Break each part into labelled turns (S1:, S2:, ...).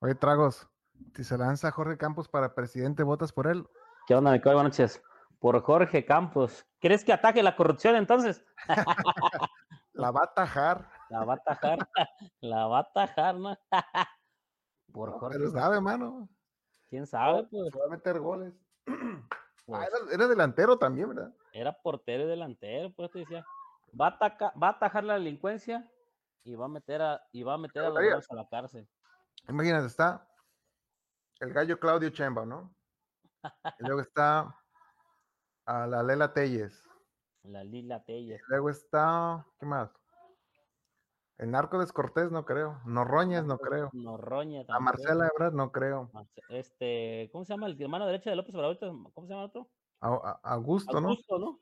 S1: Oye, Tragos, si se lanza Jorge Campos para presidente, ¿votas por él?
S2: ¿Qué onda, mi Buenas noches. Por Jorge Campos. ¿Crees que ataque la corrupción entonces?
S1: la va a atajar.
S2: La va a atajar. la va a atajar, ¿no?
S1: por Jorge. Pero sabe, mano.
S2: ¿Quién sabe? Pues?
S1: va a meter goles. Ah, pues era, delantero también, ¿verdad?
S2: Era portero y delantero, pues te decía. Va a, atacar, va a atajar la delincuencia y va a meter a, y va a meter a los a la cárcel.
S1: Imagínate, está el gallo Claudio Chemba, ¿no? Y luego está a la Lela Telles.
S2: La Lila Telles.
S1: luego está, ¿qué más? El narco Descortés, no creo. Norroñez, no creo.
S2: Norroñez
S1: A Marcela Ebrard, no creo.
S2: Este, ¿cómo se llama el hermano derecha de López Obrador? ¿Cómo se llama otro?
S1: Augusto, ¿no?
S2: Augusto, ¿no?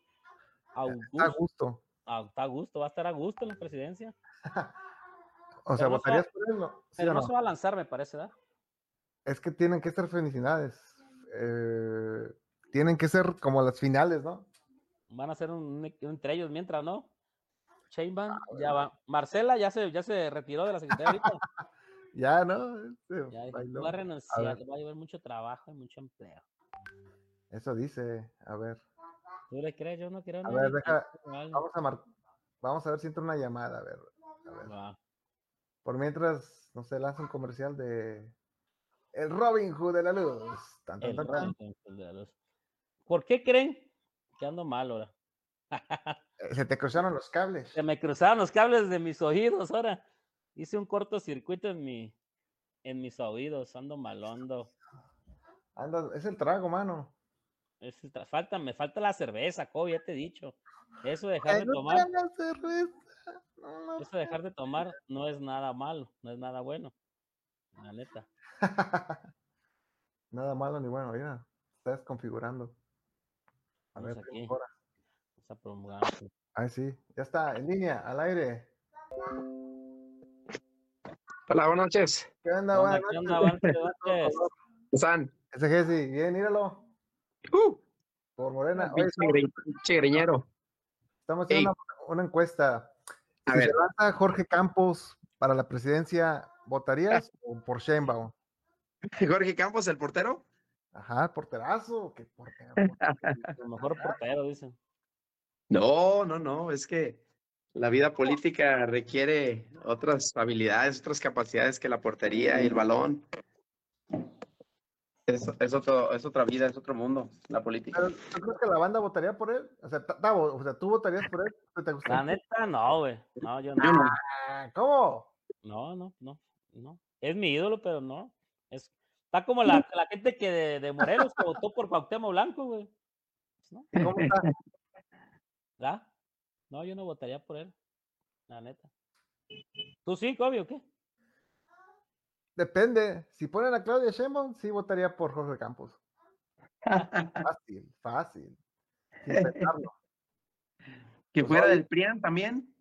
S1: Augusto. Augusto.
S2: Ah, está a gusto, va a estar a gusto en la presidencia.
S1: o sea, ¿votarías por él?
S2: No? pero no, se va a lanzar, me parece, ¿verdad?
S1: Es que tienen que ser felicidades. Eh, tienen que ser como las finales, ¿no?
S2: Van a ser un, entre ellos mientras, ¿no? Chainban, ah, ya va. Marcela ya se, ya se retiró de la secretaría
S1: ya, ¿no?
S2: Este, ya, va a renunciar, va a llevar mucho trabajo y mucho empleo.
S1: Eso dice, a ver.
S2: ¿Tú le crees? Yo no quiero.
S1: A ver, deja, vamos a, vamos a ver si entra una llamada, a ver. Por mientras, no sé, lanza un comercial de el Robin Hood de la luz.
S2: ¿Por qué creen que ando mal ahora?
S1: Eh, se te cruzaron los cables.
S2: Se me cruzaron los cables de mis oídos ahora. Hice un cortocircuito en mi, en mis oídos, ando malondo.
S1: Anda, es el trago, mano.
S2: Es falta, me falta la cerveza, Kobe, ya te he dicho. Eso de dejar de tomar. Eso de dejar de tomar no es nada malo, no es nada bueno. La neta.
S1: nada malo ni bueno, mira, estás configurando.
S2: A ver, aquí. Está promulgando.
S1: Ah, sí, ya está, en línea, al aire.
S3: Hola, buenas noches.
S1: ¿Qué onda? Buenas
S2: noches. ¿Qué onda? Buenas
S3: noches.
S1: Ese Jesse, bien, míralo.
S3: Uh,
S1: por Morena.
S3: Chegreñero.
S1: Estamos haciendo una, encuesta. Si se lanza Jorge Campos para la presidencia, ¿votarías o por Sheinbaum?
S3: Jorge Campos, el portero.
S1: Ajá, porterazo, qué portero.
S2: el mejor portero, dicen.
S3: No, no, no, es que la vida política requiere otras habilidades, otras capacidades que la portería y el balón. Es, es, otro, es otra vida, es otro mundo, la política.
S1: ¿Tú crees que la banda votaría por él? O sea, o sea ¿tú votarías por él?
S2: ¿Te la neta, no, güey. No, yo no.
S1: Ah, ¿Cómo?
S2: No, no, no, no. Es mi ídolo, pero no. Es, está como la, la gente que de, de Morelos que votó por Cuauhtémoc Blanco, güey. ¿No? ¿Cómo está? ¿Ah? No, yo no votaría por él. La neta. ¿Tú sí, Kobe, o qué?
S1: Depende. Si ponen a Claudia Sheinbaum, sí votaría por Jorge Campos. fácil, fácil.
S3: ¿Que pues fuera del PRIAN también?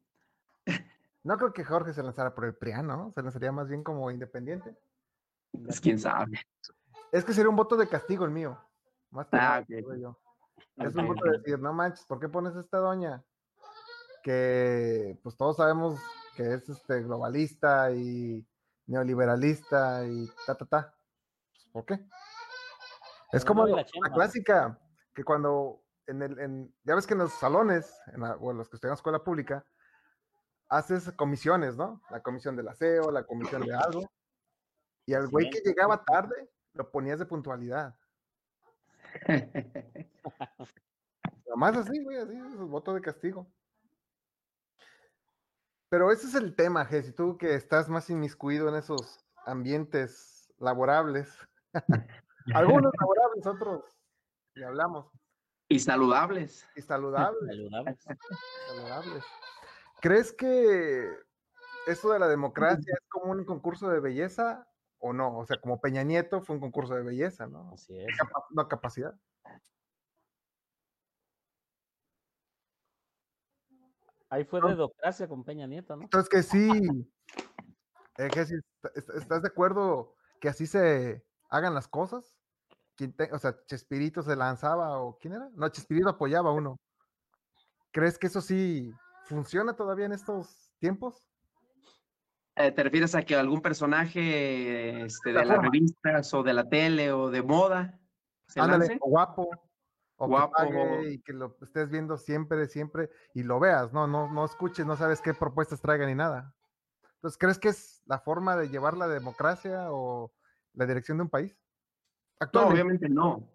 S1: No creo que Jorge se lanzara por el PRIAN, ¿no? Se lanzaría más bien como independiente.
S3: Pues quién sabe.
S1: Es que sería un voto de castigo el mío. Más que ah, yo. Es un voto de decir, no manches, ¿por qué pones a esta doña? Que pues todos sabemos que es este globalista y neoliberalista y ta, ta, ta. Pues, ¿Por qué? Es como la, clásica, que cuando en el, en, ya ves que en los salones, en o en los que estudian escuela pública, haces comisiones, ¿no? La comisión del aseo, la comisión de algo, y al güey que llegaba tarde, lo ponías de puntualidad. Más así, güey, así, es voto de castigo. Pero ese es el tema, Jessy, tú que estás más inmiscuido en esos ambientes laborables. Algunos laborables, otros y hablamos.
S3: Y saludables.
S1: Y saludables. saludables. ¿Crees que esto de la democracia es como un concurso de belleza o no? O sea, como Peña Nieto fue un concurso de belleza, ¿no?
S2: Así es.
S1: No capacidad.
S2: Ahí fue de democracia con Peña Nieto, ¿no?
S1: Entonces que sí, eh, ¿estás de acuerdo que así se hagan las cosas? o sea, Chespirito se lanzaba o ¿quién era? No, Chespirito apoyaba a uno. ¿Crees que eso sí funciona todavía en estos tiempos?
S3: Eh, ¿Te refieres a que algún personaje este, de las revistas o de la tele o de moda
S1: se Ándale, guapo. O guapo. Que y que lo estés viendo siempre, siempre y lo veas, ¿no? No, no escuches, no sabes qué propuestas traigan ni nada. Entonces, ¿crees que es la forma de llevar la democracia o la dirección de un país?
S3: No, obviamente no.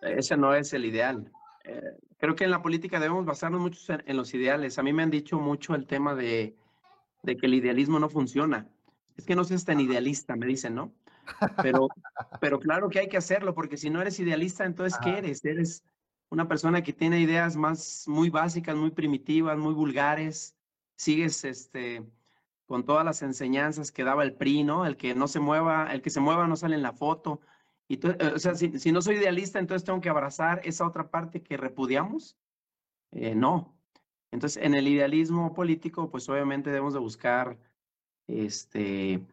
S3: Ese no es el ideal. Eh, creo que en la política debemos basarnos mucho en, los ideales. A mí me han dicho mucho el tema de, de, que el idealismo no funciona. Es que no seas tan idealista, me dicen, ¿no? Pero, pero claro que hay que hacerlo, porque si no eres idealista, entonces, ¿qué eres? Eres una persona que tiene ideas más muy básicas, muy primitivas, muy vulgares. Sigues este, con todas las enseñanzas que daba el PRI, ¿no? El que no se mueva, el que se mueva no sale en la foto. Y eh, o sea, si, no soy idealista, entonces tengo que abrazar esa otra parte que repudiamos. Eh, no. Entonces, en el idealismo político, pues obviamente debemos de buscar este,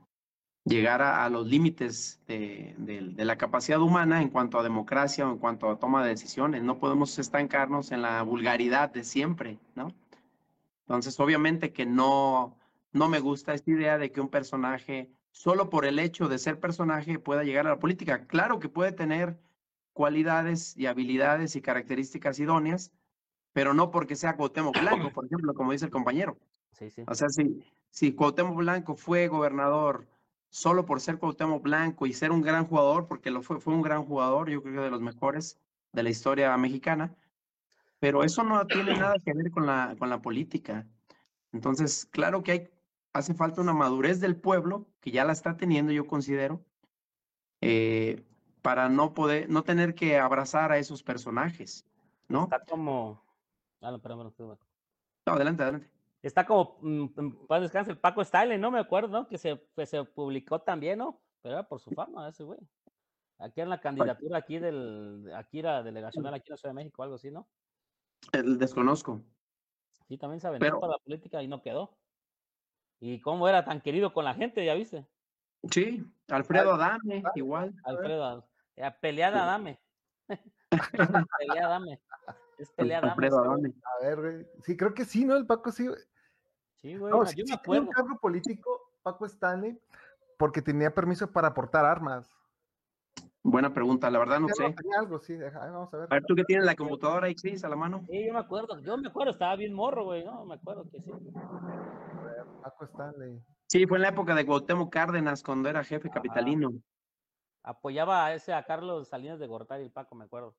S3: llegar a, los límites de, de, la capacidad humana en cuanto a democracia o en cuanto a toma de decisiones. No podemos estancarnos en la vulgaridad de siempre, ¿no? Entonces, obviamente que no, no me gusta esta idea de que un personaje, solo por el hecho de ser personaje, pueda llegar a la política. Claro que puede tener cualidades y habilidades y características idóneas, pero no porque sea Cuauhtémoc Blanco, por ejemplo, como dice el compañero. Sí, sí. O sea, si, si Cuauhtémoc Blanco fue gobernador solo por ser Cuauhtémoc Blanco y ser un gran jugador, porque lo fue, fue un gran jugador, yo creo que de los mejores de la historia mexicana, pero eso no tiene nada que ver con la, con la política. Entonces, claro que hay hace falta una madurez del pueblo, que ya la está teniendo, yo considero, eh, para no poder, no tener que abrazar a esos personajes, ¿no?
S2: Está como. Ah, no, perdón,
S3: no, adelante, adelante.
S2: Está como, mm, para descansar, el Paco Style, no me acuerdo, ¿no? Que se, se publicó también, ¿no? Pero era por su fama ese güey. Aquí en la candidatura aquí del, aquí era delegacional aquí en la Ciudad de México, algo así, ¿no?
S3: El desconozco.
S2: Sí, también se aventó para la política y no quedó. Y cómo era tan querido con la gente, ¿ya viste?
S3: Sí, Alfredo Adame, igual.
S2: Alfredo, eh, peleada Adame. pelea Adame. Es pelea
S3: Alfredo Adame.
S1: A ver, güey. Sí, creo que sí, ¿no? El Paco sí.
S2: Sí, güey. No, yo me acuerdo.
S1: un cargo político, Paco Stanley, porque tenía permiso para aportar armas.
S3: Buena pregunta, la verdad no sé.
S1: Tenía algo, sí, vamos a ver.
S3: A ver, tú que tienes la computadora ahí, Chris, a la mano.
S2: Sí, yo me acuerdo, yo me acuerdo, estaba bien morro, güey, no, me acuerdo que sí.
S1: Paco Stanley.
S3: Sí, fue en la época de Cuauhtémoc Cárdenas, cuando era jefe capitalino.
S2: Apoyaba a ese, a Carlos Salinas de Gortari, el Paco, me acuerdo.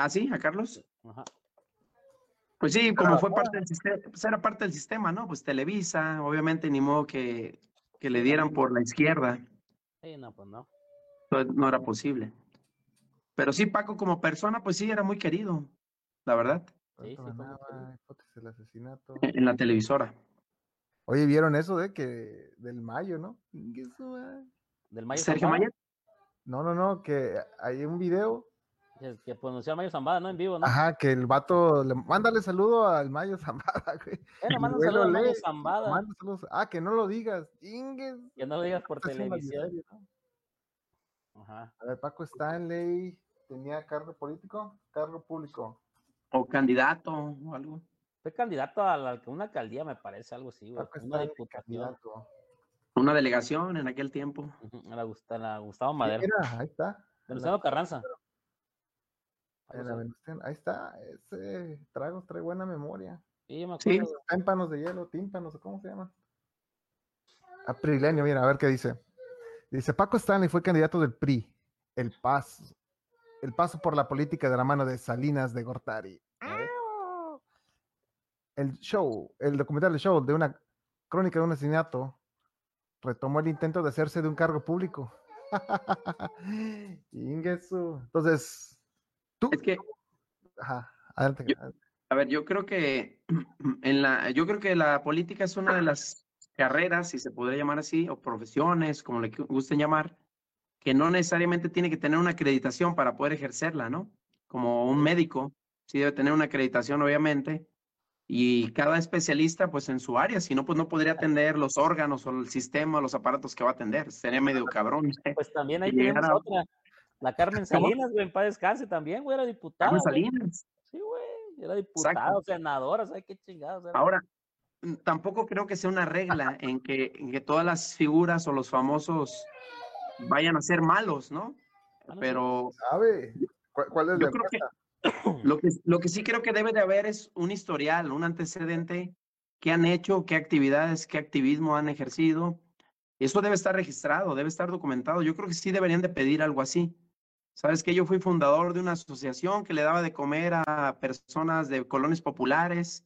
S3: Ah, sí, a Carlos. Ajá. Pues sí, como fue parte del sistema, pues era parte del sistema, ¿no? Pues Televisa, obviamente ni modo que, que le dieran por la izquierda.
S2: Sí, no, pues no.
S3: No era posible. Pero sí, Paco como persona, pues sí, era muy querido, la verdad. Sí,
S1: sí, el asesinato.
S3: En la televisora.
S1: Oye, ¿vieron eso de que del Mayo, no?
S2: ¿Del Mayo
S3: ¿Sergio Mayer?
S1: No, no, no, que hay un video.
S2: Que, pronunció Mayo Zambada, ¿no? En vivo, ¿no?
S1: Ajá, que el vato, le, mándale saludo al Mayo Zambada, güey.
S2: Bueno, manda saludo al Mayo Zambada.
S1: Ah, que no lo digas.
S2: Que no lo digas por televisión.
S1: Ajá. A ver, Paco Stanley, ¿tenía cargo político? Cargo público.
S3: O candidato o algo.
S2: Fue candidato a la, una alcaldía, me parece, algo así, Una diputación.
S3: Una delegación en aquel tiempo.
S2: A la, la Gustavo Madero.
S1: ahí está.
S2: Venustiano Carranza.
S1: Ahí está, ese trago trae buena memoria.
S2: Sí, me acuerdo. Sí.
S1: Tímpanos de hielo, tímpanos, ¿cómo se llama? Aprilenio, mira, a ver qué dice. Dice, Paco Stanley fue candidato del PRI, el paso, el paso por la política de la mano de Salinas de Gortari el show, el documental de show de una crónica de un asesinato, retomó el intento de hacerse de un cargo público. Entonces, tú.
S3: Es que.
S1: Ajá, adelante,
S3: A ver, yo creo que en la, yo creo que la política es una de las carreras, si se podría llamar así, o profesiones, como le gusten llamar, que no necesariamente tiene que tener una acreditación para poder ejercerla, ¿no? Como un médico, sí debe tener una acreditación, obviamente, y cada especialista pues en su área, si no pues no podría atender los órganos o el sistema, los aparatos que va a atender, sería medio cabrón.
S2: Pues también hay tenemos otra, la Carmen Salinas, güey, en paz descanse también, güey, era diputada.
S3: Carmen Salinas.
S2: Sí, güey, era diputada, senadora, ¿sabes qué chingados?
S3: Ahora, mm, tampoco creo que sea una regla en que, en que todas las figuras o los famosos vayan a ser malos, ¿no?
S1: Ah,
S3: Pero...
S1: ¿Sabe? ¿Cuál, es
S3: yo creo que, lo que lo que sí creo que debe de haber es un historial, un antecedente, qué han hecho, qué actividades, qué activismo han ejercido. Eso debe estar registrado, debe estar documentado. Yo creo que sí deberían de pedir algo así. Sabes que yo fui fundador de una asociación que le daba de comer a personas de colonias populares.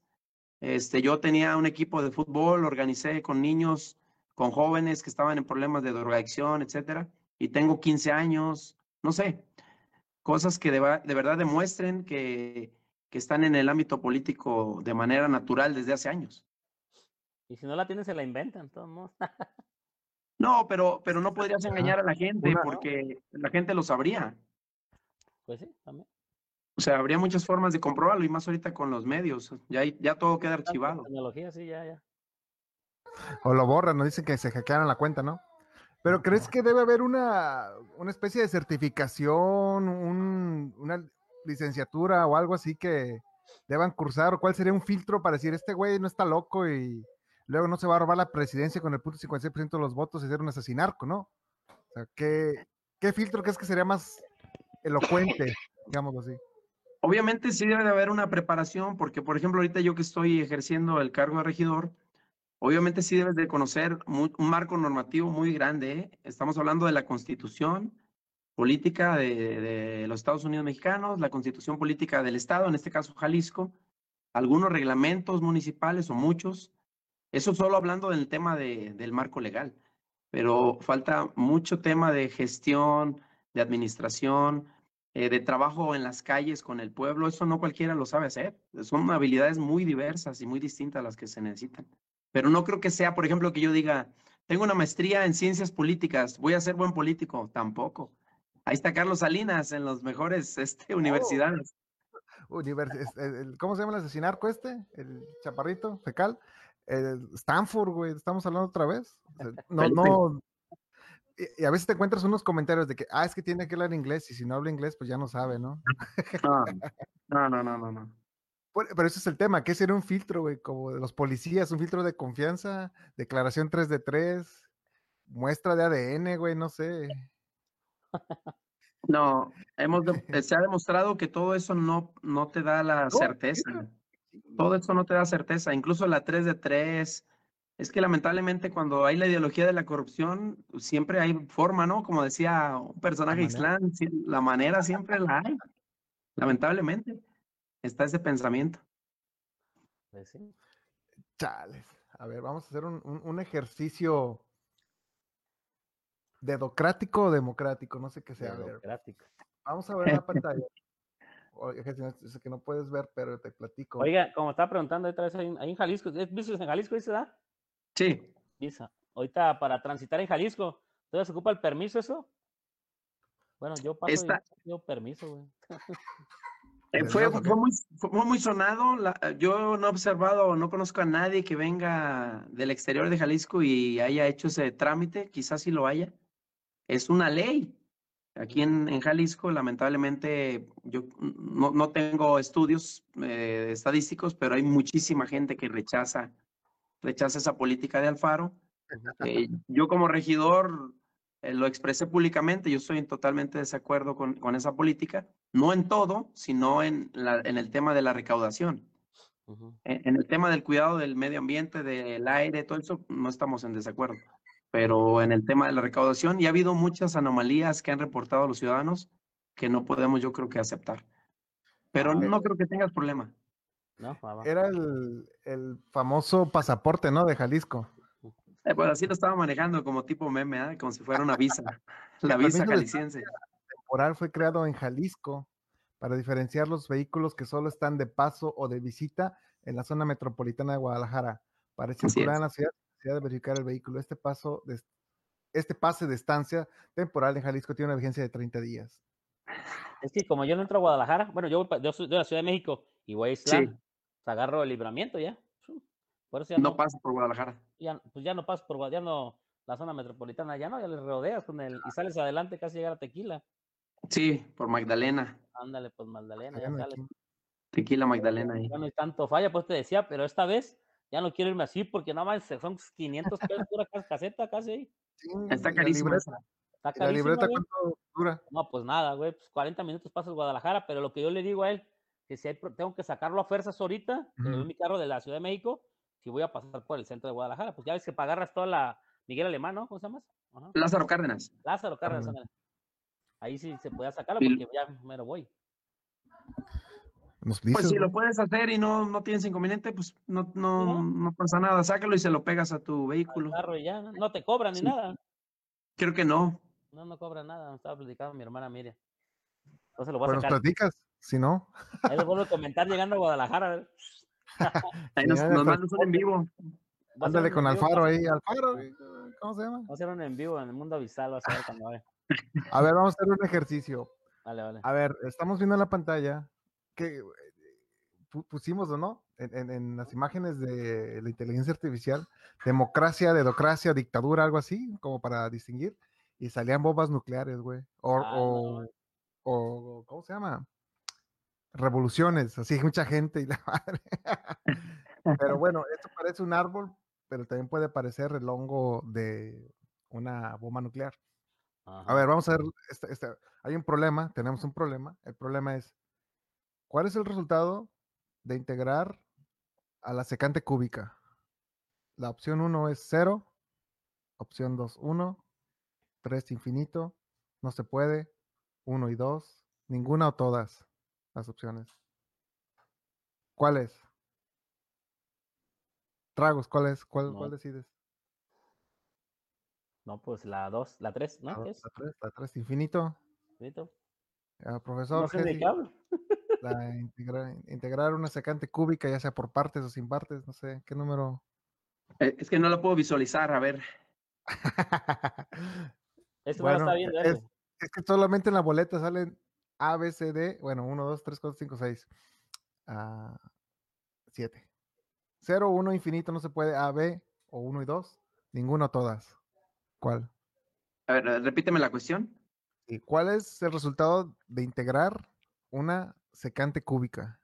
S3: Este, yo tenía un equipo de fútbol, organicé con niños, con jóvenes que estaban en problemas de drogadicción, etcétera. Y tengo 15 años, no sé, cosas que de, de verdad demuestren que, que están en el ámbito político de manera natural desde hace años.
S2: Y si no la tienen, se la inventan, todos
S3: No, pero, pero no podrías engañar a la gente porque la gente lo sabría.
S2: Pues sí, también.
S3: O sea, habría muchas formas de comprobarlo y más ahorita con los medios. Ya, ya todo queda archivado.
S2: Tecnología, sí, ya, ya.
S1: O lo borran, nos dicen que se hackearon la cuenta, ¿no? Pero ¿crees que debe haber una, una especie de certificación, un, una licenciatura o algo así que deban cursar? ¿O cuál sería un filtro para decir, este güey no está loco y luego no se va a robar la presidencia con el punto 56% de los votos y ser un asesinarco, ¿no? ¿qué, ¿qué filtro crees que sería más elocuente, digamos así?
S3: Obviamente sí debe de haber una preparación, porque por ejemplo ahorita yo que estoy ejerciendo el cargo de regidor, obviamente sí debes de conocer un marco normativo muy grande. ¿eh? Estamos hablando de la constitución política de, de, los Estados Unidos mexicanos, la constitución política del Estado, en este caso Jalisco, algunos reglamentos municipales o muchos, eso solo hablando del tema de, del marco legal, pero falta mucho tema de gestión, de administración, eh, de trabajo en las calles con el pueblo. Eso no cualquiera lo sabe hacer. Son habilidades muy diversas y muy distintas las que se necesitan. Pero no creo que sea, por ejemplo, que yo diga, tengo una maestría en ciencias políticas, voy a ser buen político. Tampoco. Ahí está Carlos Salinas en las mejores este, oh. universidades.
S1: Este, ¿Cómo se llama el asesinato este? El chaparrito, fecal. Stanford, güey, estamos hablando otra vez. No, no. Y, a veces te encuentras unos comentarios de que, ah, es que tiene que hablar inglés y si no habla inglés, pues ya no sabe, ¿no?
S3: No, no, no, no, no.
S1: Pero ese es el tema, ¿qué sería un filtro, güey? Como de los policías, un filtro de confianza, declaración 3 de 3, muestra de ADN, güey, no sé.
S3: No, hemos se ha demostrado que todo eso no, no te da la certeza. Todo eso no te da certeza, incluso la 3 de 3. Es que lamentablemente cuando hay la ideología de la corrupción, siempre hay forma, ¿no? Como decía un personaje islam, la manera siempre la hay. Lamentablemente, está ese pensamiento.
S1: Pues sí. Chales. A ver, vamos a hacer un, un, ejercicio dedocrático o democrático, no sé qué sea. Democrático. Vamos a ver la pantalla. Oye, que no puedes ver, pero te platico.
S2: Oiga, como estaba preguntando otra vez ahí, en Jalisco, ¿es visto en Jalisco, dice, da?
S3: Sí.
S2: Visa. Ahorita para transitar en Jalisco, ¿todavía se ocupa el permiso eso? Bueno, yo paso y permiso, güey.
S3: Eh, fue, fue, muy, fue, muy, sonado. yo no he observado, no conozco a nadie que venga del exterior de Jalisco y haya hecho ese trámite. Quizás sí lo haya. Es una ley. Aquí en, Jalisco, lamentablemente, yo no, tengo estudios eh, estadísticos, pero hay muchísima gente que rechaza, rechaza esa política de Alfaro. Eh, yo como regidor eh, lo expresé públicamente, yo estoy en totalmente desacuerdo con, con esa política, no en todo, sino en, la, en el tema de la recaudación. en, el tema del cuidado del medio ambiente, del aire, todo eso, no estamos en desacuerdo pero en el tema de la recaudación y ha habido muchas anomalías que han reportado los ciudadanos que no podemos yo creo que aceptar. Pero no creo que tengas problema.
S1: Era el, el, famoso pasaporte, ¿no? De Jalisco.
S3: Eh, pues así lo estaba manejando como tipo meme, ¿eh? como si fuera una visa, la visa jalisciense.
S1: temporal fue creado en Jalisco para diferenciar los vehículos que solo están de paso o de visita en la zona metropolitana de Guadalajara. Para circular en la ciudad de verificar el vehículo. Este paso de, este pase de estancia temporal en Jalisco tiene una vigencia de 30 días.
S2: Es que como yo no entro a Guadalajara, bueno, yo, yo soy de la Ciudad de México y voy a Islam, pues, agarro el libramiento ya.
S3: Por eso ya no, paso por Guadalajara.
S2: Ya, pues ya no paso por Guadalajara, no, la zona metropolitana, ya no, ya le rodeas con el, y sales adelante casi llegar a Tequila.
S3: Sí, por Magdalena.
S2: Ándale, pues Magdalena, ya
S3: Tequila Magdalena ahí.
S2: Ya no hay tanto falla, pues te decía, pero esta vez ya no quiero irme así porque nada más son 500 pesos pura caseta casi.
S3: está carísimo.
S1: ¿La libreta cuánto dura?
S2: No, pues nada, güey, pues 40 minutos pasas Guadalajara, pero lo que yo le digo a él, que si tengo que sacarlo a fuerzas ahorita, uh mi carro de la Ciudad de México, si voy a pasar por el centro de Guadalajara, pues ya ves que agarras toda la Miguel Alemán, ¿no? ¿Cómo se llama?
S3: Lázaro Cárdenas.
S2: Lázaro Cárdenas, ahí sí se puede sacarlo porque ya me lo voy.
S3: Pues si lo puedes hacer y no, no tienes inconveniente, pues no, no, no, pasa nada. Sácalo y se lo pegas a tu vehículo.
S2: Carro y ya, no te cobran ni nada.
S3: Creo que no.
S2: No, no cobra nada. Me estaba platicando mi hermana Miriam. Entonces lo voy
S1: a
S2: sacar.
S1: nos platicas, si no.
S2: Ahí les vuelvo a comentar llegando a Guadalajara.
S3: ahí nos, nos mandan un en vivo.
S1: Ándale con Alfaro ahí. Alfaro, ¿cómo se llama?
S2: Vamos a hacer un en vivo en el mundo avisado. A ver, cuando
S1: a ver, vamos a hacer un ejercicio.
S2: Vale, vale.
S1: A ver, estamos viendo en la pantalla que eh, pusimos o no en, en, las imágenes de la inteligencia artificial, democracia, dedocracia, dictadura, algo así, como para distinguir y salían bombas nucleares, güey. O,
S2: Ah,
S1: o, o, ¿cómo se llama? Revoluciones, así mucha gente y la madre. pero bueno, esto parece un árbol, pero también puede parecer el hongo de una bomba nuclear. A ver, vamos a ver, este, este, hay un problema, tenemos un problema. El problema es, ¿cuál es el resultado de integrar a la secante cúbica? La opción 1 es 0, opción 2, 1, 3 infinito, no se puede, 1 y 2, ninguna o todas las opciones. ¿Cuál es? Tragos, ¿cuál es? ¿Cuál,
S2: No.
S1: cuál decides?
S2: No, pues la 2, la 3,
S1: La
S2: ¿no?
S1: la 3, la 3 infinito.
S2: ¿Listo?
S1: Ah, profesor,
S2: No sé de qué hablo.
S1: La integra- integrar una secante cúbica, ya sea por partes o sin partes, no sé, ¿qué número?
S3: Eh, Es que no lo puedo visualizar, a ver.
S2: Esto
S1: Bueno,
S2: está viendo
S1: es, es que solamente en la boleta salen A, B, C, D, bueno, 1, 2, 3, 4, 5, 6, 7. 0, 1, infinito, no se puede, A, B, o 1 y 2, ninguno, todas. ¿Cuál?
S3: A ver, repíteme la cuestión.
S1: ¿Y cuál es el resultado de integrar una secante cúbica?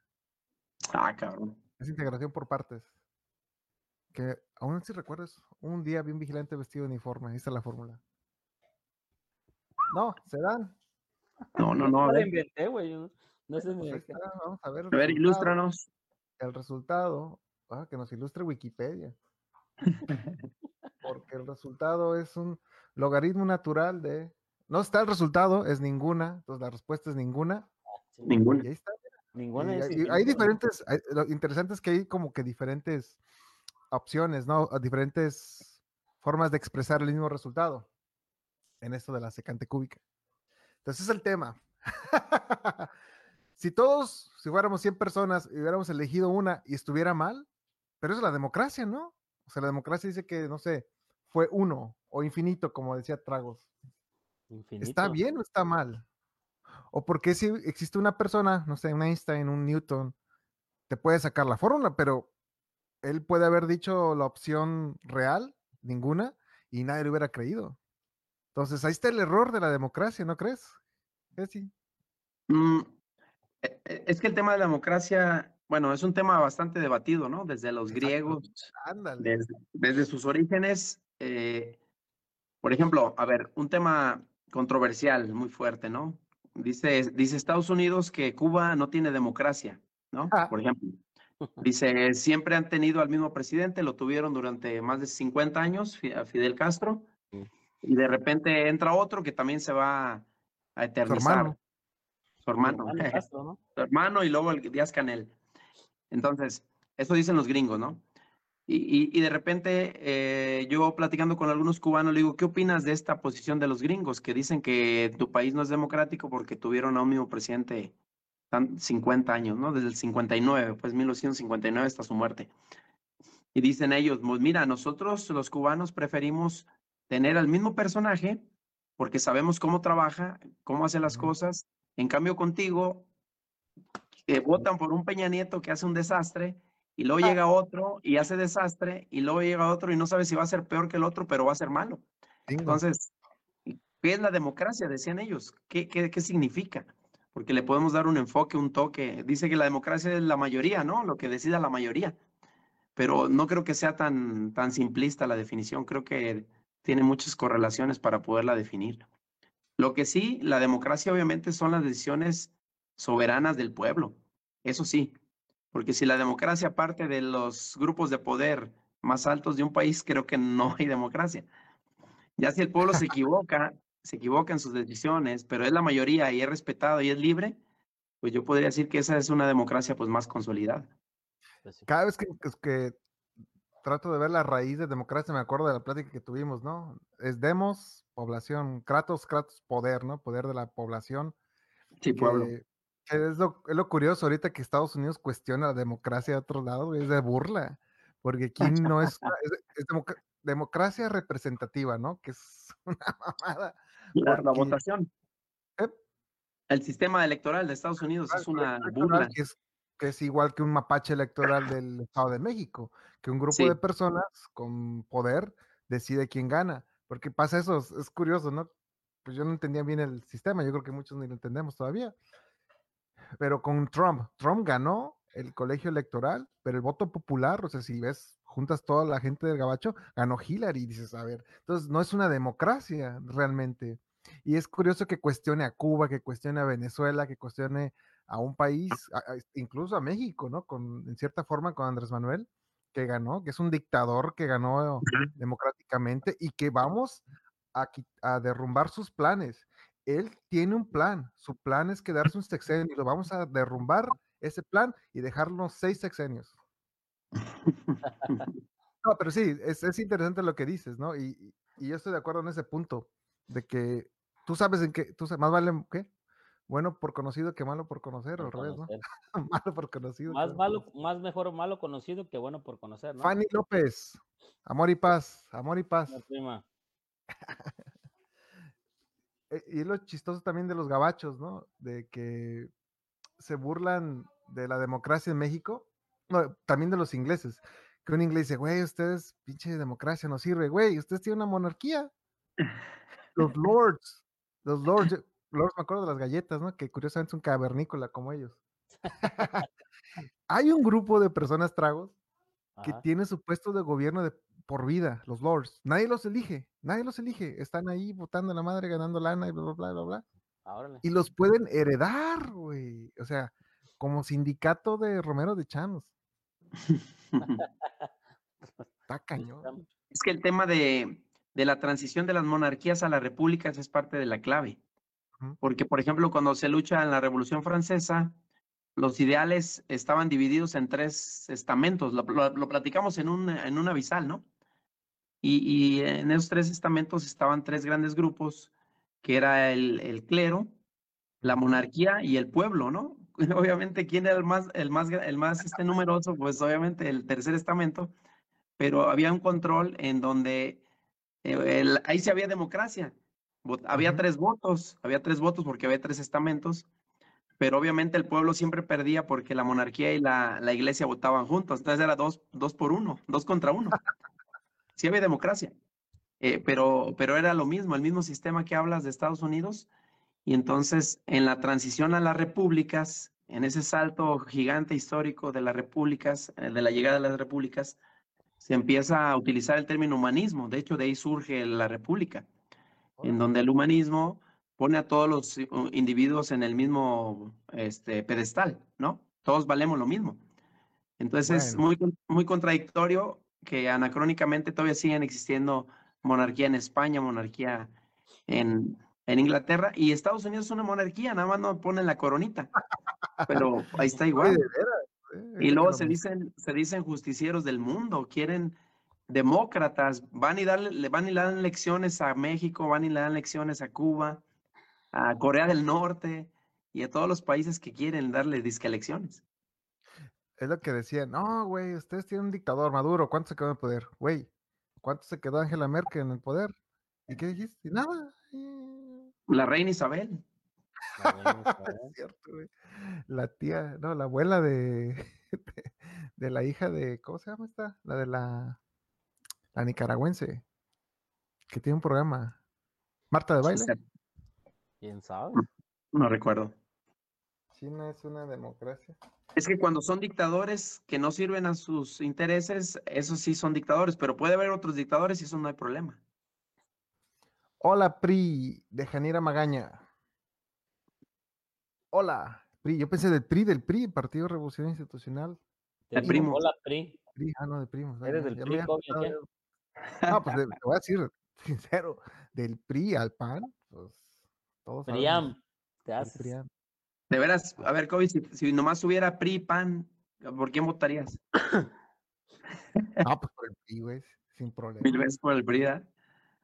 S3: Ah, cabrón.
S1: Es integración por partes. Que aún si recuerdas, un día vi un vigilante vestido de uniforme. Ahí está la fórmula. No, se dan.
S3: No, no, no.
S2: No inventé, güey. No sé
S1: Pues está, Vamos a ver.
S3: a ver ilústranos.
S1: El resultado, ah, que nos ilustre Wikipedia. Porque el resultado es un logaritmo natural de. No está el resultado, es ninguna. Entonces la respuesta es ninguna.
S2: Sí,
S3: Ninguna.
S1: Y ahí está.
S2: Ninguna
S1: Y
S2: es
S1: hay, y diferentes, hay- lo interesante es que hay como que diferentes opciones, ¿no? Diferentes formas de expresar el mismo resultado en esto de la secante cúbica. Entonces es el tema. si todos, si fuéramos 100 personas y hubiéramos elegido una y estuviera mal, pero eso es la democracia, ¿no? O sea, la democracia dice que, no sé, fue uno o infinito, como decía Tragos. ¿Está
S2: Infinito.
S1: bien o está mal? ¿O porque si existe una persona, no sé, un Einstein, un Newton, te puede sacar la fórmula, pero él puede haber dicho la opción real, ninguna, y nadie le hubiera creído. Entonces, ahí está el error de la democracia, ¿no crees? Sí.
S3: Mm, e- e- es que el tema de la democracia, bueno, es un tema bastante debatido, ¿no? Desde los
S1: Exacto.
S3: griegos,
S1: Ándale.
S3: desde, desde sus orígenes. eh, por ejemplo, a ver, un tema controversial muy fuerte, ¿no? Dice, dice Estados Unidos que Cuba no tiene democracia, ¿no?
S1: Ah.
S3: Por ejemplo. Dice, siempre han tenido al mismo presidente, lo tuvieron durante más de 50 años, Fidel Castro, y de repente entra otro que también se va a eternizar.
S1: hermano.
S3: Su hermano.
S2: Hermano Castro, ¿no?
S3: su hermano y luego el Díaz Canel. Entonces, eso dicen los gringos, ¿no? Y, y- y de repente eh, yo platicando con algunos cubanos le digo, ¿qué opinas de esta posición de los gringos que dicen que tu país no es democrático porque tuvieron a un mismo presidente tan 50 años, ¿no? Desde el 59, pues 1959 hasta su muerte. Y dicen ellos, pues mira, nosotros los cubanos preferimos tener al mismo personaje porque sabemos cómo trabaja, cómo hace las cosas. En cambio contigo, que votan por un Peña Nieto que hace un desastre y luego llega otro y hace desastre y luego llega otro y no sabe si va a ser peor que el otro, pero va a ser malo. Entonces, ¿qué es la democracia? Decían ellos. ¿Qué, qué, qué significa? Porque le podemos dar un enfoque, un toque. Dice que la democracia es la mayoría, ¿no? Lo que decida la mayoría. pero no creo que sea tan, tan simplista la definición, creo que tiene muchas correlaciones para poderla definir. Lo que sí, la democracia obviamente son las decisiones soberanas del pueblo, eso sí, porque si la democracia parte de los grupos de poder más altos de un país, creo que no hay democracia. Ya si el pueblo se equivoca, se equivoca en sus decisiones, pero es la mayoría y es respetado y es libre, pues yo podría decir que esa es una democracia pues más consolidada.
S1: Pues Cada vez que, que, trato de ver la raíz de democracia, me acuerdo de la plática que tuvimos, ¿no? Es demos, población, kratos, kratos, poder, ¿no? Poder de la población.
S3: Sí, pueblo.
S1: Es, lo, es lo curioso ahorita que Estados Unidos cuestiona la democracia de otro lado, es de burla, porque aquí no es, es, democracia representativa, ¿no? Que es una mamada.
S3: La, la votación. ¿Eh? El sistema electoral de Estados Unidos es una burla.
S1: Que es, que es, igual que un mapache electoral del Estado de México, que un grupo de personas con poder decide quién gana. Porque pasa eso, es curioso, ¿no? Pues yo no entendía bien el sistema, yo creo que muchos ni lo entendemos todavía. Pero con Trump, Trump ganó el colegio electoral, pero el voto popular, o sea, si ves, juntas toda la gente del Gabacho, ganó Hillary, dices, a ver, entonces no es una democracia realmente. Y es curioso que cuestione a Cuba, que cuestione a Venezuela, que cuestione a un país, incluso a México, ¿no? Con, en cierta forma con Andrés Manuel, que ganó, que es un dictador que ganó democráticamente y que vamos a, a derrumbar sus planes. Él tiene un plan, su plan es quedarse un sexenio lo vamos a derrumbar ese plan y dejarlo seis sexenios. No, pero sí, es, es, interesante lo que dices, ¿no? Y, y, yo estoy de acuerdo en ese punto, de que tú sabes en qué, tú sabes, más vale, ¿qué? Bueno por conocido que malo por conocer, al revés, ¿no? malo por conocido.
S2: Más malo, más mejor malo conocido que bueno por conocer, ¿no?
S1: Fanny López, amor y paz, amor y paz. prima. Eh, y lo chistoso también de los gabachos, ¿no? De que se burlan de la democracia en México, no, también de los ingleses, que un inglés dice, güey, ustedes, pinche democracia no sirve, güey, ustedes tienen una monarquía. Los lords, los lords, lords me acuerdo de las galletas, ¿no? Que curiosamente es un cavernícola como ellos. Hay un grupo de personas tragos que tiene su puesto de gobierno de por vida, los lords. Nadie los elige, nadie los elige. Están ahí votando a la madre, ganando lana y bla, bla, bla, bla, bla. Y los pueden heredar, güey. O sea, como sindicato de Romero de Chanos. Está cañón.
S3: Es que el tema de, de, la transición de las monarquías a las repúblicas es parte de la clave. Porque, por ejemplo, cuando se lucha en la Revolución Francesa, los ideales estaban divididos en tres estamentos. Lo, lo, platicamos en un, en un avisal, ¿no? Y, y, en esos tres estamentos estaban tres grandes grupos que era el, el clero, la monarquía y el pueblo, ¿no? Obviamente, ¿quién era el más, el más, el más este, numeroso? Pues obviamente el tercer estamento, pero había un control en donde eh, ahí sí había democracia. Había tres votos, había tres votos porque había tres estamentos, pero obviamente el pueblo siempre perdía porque la monarquía y la, la iglesia votaban juntos, entonces era dos, dos por uno, dos contra uno. Sí había democracia. Eh, pero, pero era lo mismo, el mismo sistema que hablas de Estados Unidos. Y entonces, en la transición a las repúblicas, en ese salto gigante histórico de las repúblicas, eh, de la llegada de las repúblicas, se empieza a utilizar el término humanismo. De hecho, de ahí surge la república, en donde el humanismo pone a todos los uh, individuos en el mismo este, pedestal, ¿no? Todos valemos lo mismo. Entonces es muy, muy contradictorio que anacrónicamente todavía siguen existiendo monarquía en España, monarquía en, en Inglaterra, y Estados Unidos es una monarquía, nada más no ponen la coronita, pero ahí está igual. Eh, y luego se dicen, se dicen justicieros del mundo, quieren demócratas, van y, darle, van y le dan lecciones a México, van y le dan lecciones a Cuba, a Corea del Norte y a todos los países que quieren darle disque lecciones.
S1: Es lo que decían, no, güey, ustedes tienen un dictador maduro, ¿cuánto se quedó en poder? Güey, ¿Cuánto se quedó Angela Merkel en el poder? ¿Y qué dijiste? Nada.
S3: La reina Isabel.
S1: La, es cierto, güey. la tía, no, la abuela de, de, la hija de, ¿cómo se llama esta? La de la, la nicaragüense, que tiene un programa. Marta de baile.
S2: ¿Quién sabe?
S3: No, recuerdo.
S1: China es una democracia.
S3: Es que cuando son dictadores que no sirven a sus intereses, esos sí son dictadores, pero puede haber otros dictadores y eso no hay problema.
S1: Hola, PRI, de Janira Magaña. Hola, PRI. Yo pensé del PRI, del PRI, Partido Revolución Institucional.
S2: El primo. Hola, PRI.
S1: PRI. Ah, no, de primos.
S2: ¿Eres del PRI,
S1: No, pues te voy a decir sincero, del PRI al PAN, pues todos
S2: Priam, te haces.
S3: De veras, a ver, Kobe, si, si nomás hubiera PRI, PAN, ¿por quién votarías?
S1: No, pues por el PRI, güey, sin problema.
S3: Mil veces por el PRI, ¿eh?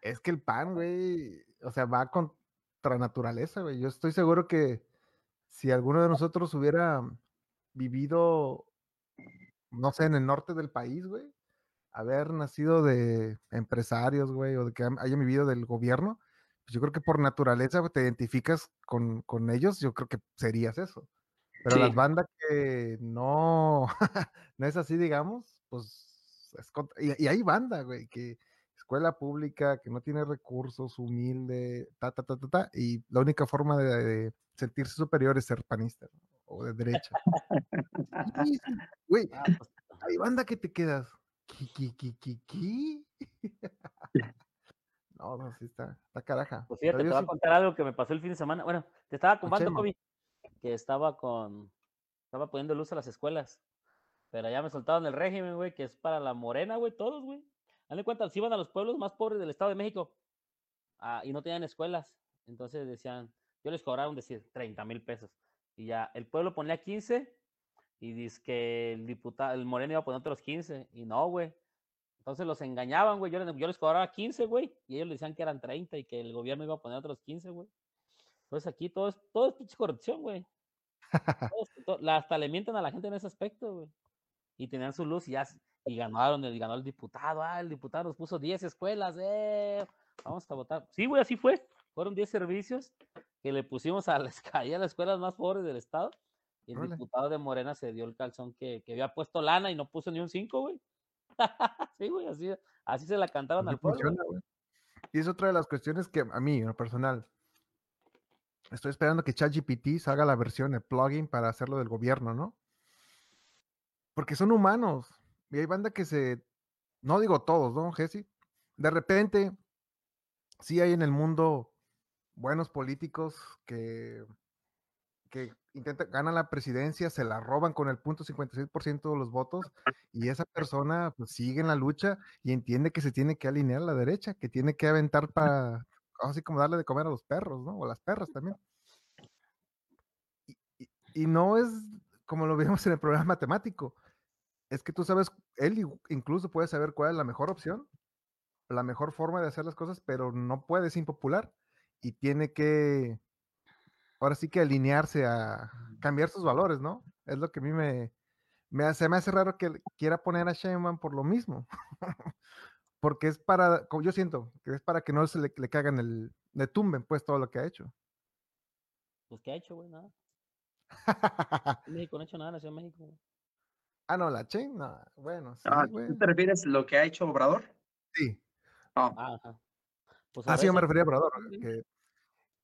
S1: Es que el PAN, güey, o sea, va contra naturaleza, güey. Yo estoy seguro que si alguno de nosotros hubiera vivido, no sé, en el norte del país, güey, haber nacido de empresarios, güey, o de que haya vivido del gobierno, pues yo creo que por naturaleza te identificas con, con ellos, yo creo que serías eso. Pero las bandas que no, no es así, digamos, pues, es y, y, hay banda, güey, que escuela pública, que no tiene recursos, humilde, ta, ta, ta, ta, ta, y la única forma de, sentirse superior es ser panista o de derecha. Güey, ah, pues, hay banda que te quedas. ¿Qué, qué, qué, qué, No, no, sí está, está caraja.
S2: Pues fíjate, te voy a contar algo que me pasó el fin de semana. Bueno, te estaba contando, COVID, que estaba con, estaba poniendo luz a las escuelas, pero ya me soltaron el régimen, güey, que es para la morena, güey, todos, güey. De cuenta, si iban a los pueblos más pobres del Estado de México ah, y no tenían escuelas, entonces decían, yo les cobraron decir 30 mil pesos. Y ya, el pueblo ponía 15 y dice que el diputado, el moreno iba a poner otros 15 y no, güey. Entonces los engañaban, güey. Yo les, yo les cobraba 15, güey, y ellos decían que eran 30 y que el gobierno iba a poner otros 15, güey. Entonces aquí todo es, todo es pinche corrupción, güey. hasta le mienten a la gente en ese aspecto, güey. Y tenían su luz y ya y ganaron, el, ganó el diputado, ah, el diputado nos puso 10 escuelas, eh, vamos a votar. Sí, güey, así fue. Fueron 10 servicios que le pusimos a las, a las escuelas más pobres del estado. Y el diputado de Morena se dio el calzón que, que, había puesto lana y no puso ni un 5, güey. sí, güey, así, así se la cantaron al pueblo.
S1: Y es otra de las cuestiones que a mí, en lo personal, estoy esperando que ChatGPT salga la versión, el plugin para hacerlo del gobierno, ¿no? Porque son humanos. Y hay banda que se, no digo todos, ¿no, Jesse? De repente, sí hay en el mundo buenos políticos que, que intentan, ganan la presidencia, se la roban con el punto 56% de los votos y esa persona pues, sigue en la lucha y entiende que se tiene que alinear a la derecha, que tiene que aventar para, así como darle de comer a los perros, ¿no? O a las perras también. Y, y no es como lo vimos en el programa matemático es que tú sabes, él incluso puede saber cuál es la mejor opción, la mejor forma de hacer las cosas, pero no puede, es impopular y tiene que, ahora sí que alinearse a cambiar sus valores, ¿no? Es lo que a mí me, me hace, me hace raro que quiera poner a Sheinbaum por lo mismo. Porque es para, yo siento que es para que no se le, le cagan el, le tumben pues todo lo que ha hecho.
S2: Pues ¿qué ha hecho, güey? Nada. México no ha hecho nada, nació en México.
S1: Ah, no, la chain, no. Bueno, sí,
S3: ah, ¿Tú te refieres a lo que ha hecho Obrador?
S1: Sí.
S3: Oh.
S1: Pues ah, sí, yo me refería a Obrador, que,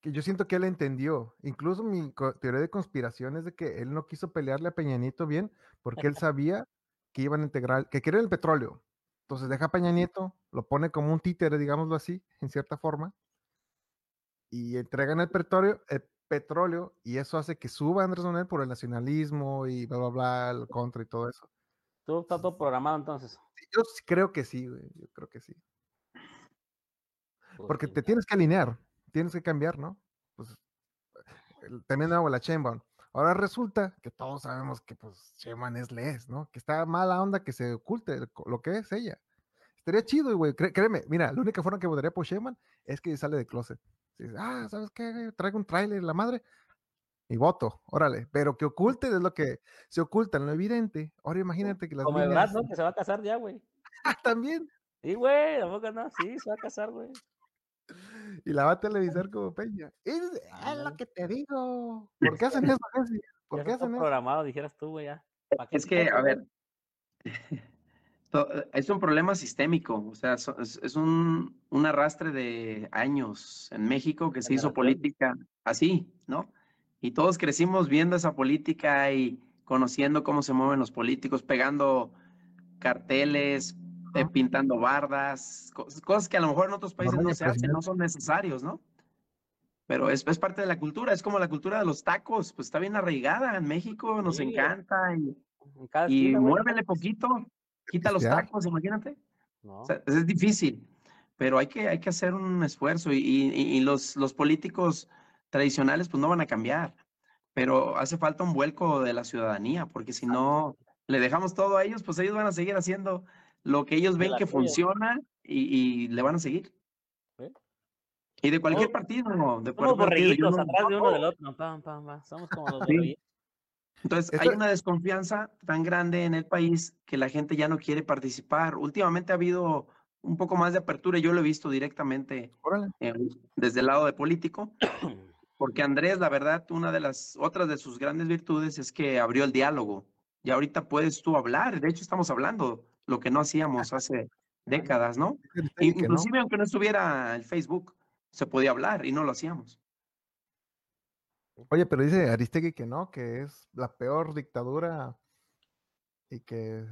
S1: que, yo siento que él entendió. Incluso mi teoría de conspiración es de que él no quiso pelearle a Peña bien porque él sabía que iban a integrar, que quería el petróleo. Entonces deja a Peña Nieto, lo pone como un títere, digámoslo así, en cierta forma, y entregan el petróleo, el petróleo y eso hace que suba Andrés Manuel por el nacionalismo y bla, bla, bla, el contra y todo eso.
S2: ¿Todo está todo programado entonces?
S1: Yo creo que sí, güey, yo creo que sí. Pues Porque te tienes que alinear, tienes que cambiar, ¿no? Pues también hago la Sheinbaum. Ahora resulta que todos sabemos que pues Sheinbaum es Les, ¿no? Que está mala onda que se oculte lo que es ella. Estaría chido, güey, créeme, mira, la única forma que votaría por Sheinbaum es que sale de closet ah, ¿sabes qué? Traigo un tráiler, la madre. Y voto, órale. Pero que oculte es lo que se oculta en lo evidente. Ahora imagínate que las
S2: Como el ¿no? Que se va a casar ya, güey.
S1: Ah, también.
S2: Sí, güey, tampoco no, sí, se va a casar, güey.
S1: Y la va a televisar como Peña. Es, lo que te digo. ¿Por qué hacen eso, ¿Por qué hacen eso?
S2: programado, dijeras tú, güey, ya.
S3: Es que, a ver, eh, es un problema sistémico, o sea, es, un, arrastre de años en México que se hizo política así, ¿no? Y todos crecimos viendo esa política y conociendo cómo se mueven los políticos, pegando carteles, eh, pintando bardas, cosas que a lo mejor en otros países no se hacen, no son necesarios, ¿no? Pero es, es, parte de la cultura, es como la cultura de los tacos, pues está bien arraigada en México, nos encanta y, y muévele poquito, quita los tacos, imagínate. es difícil, pero hay que, hay que hacer un esfuerzo y, y, los, los políticos tradicionales pues no van a cambiar, pero hace falta un vuelco de la ciudadanía, porque si no le dejamos todo a ellos, pues ellos van a seguir haciendo lo que ellos ven que funciona y, le van a seguir. Y de cualquier partido, de
S2: somos borreguitos atrás de uno del otro. Somos como los
S3: Entonces, hay una desconfianza tan grande en el país que la gente ya no quiere participar. Últimamente ha habido un poco más de apertura, y yo lo he visto directamente desde el lado de político, porque Andrés, la verdad, una de las otras de sus grandes virtudes es que abrió el diálogo. Y ahorita puedes tú hablar, de hecho estamos hablando lo que no hacíamos hace décadas, ¿no? Inclusive aunque no estuviera el Facebook, se podía hablar y no lo hacíamos.
S1: Oye, pero dice Aristegui que no, que es la peor dictadura y que,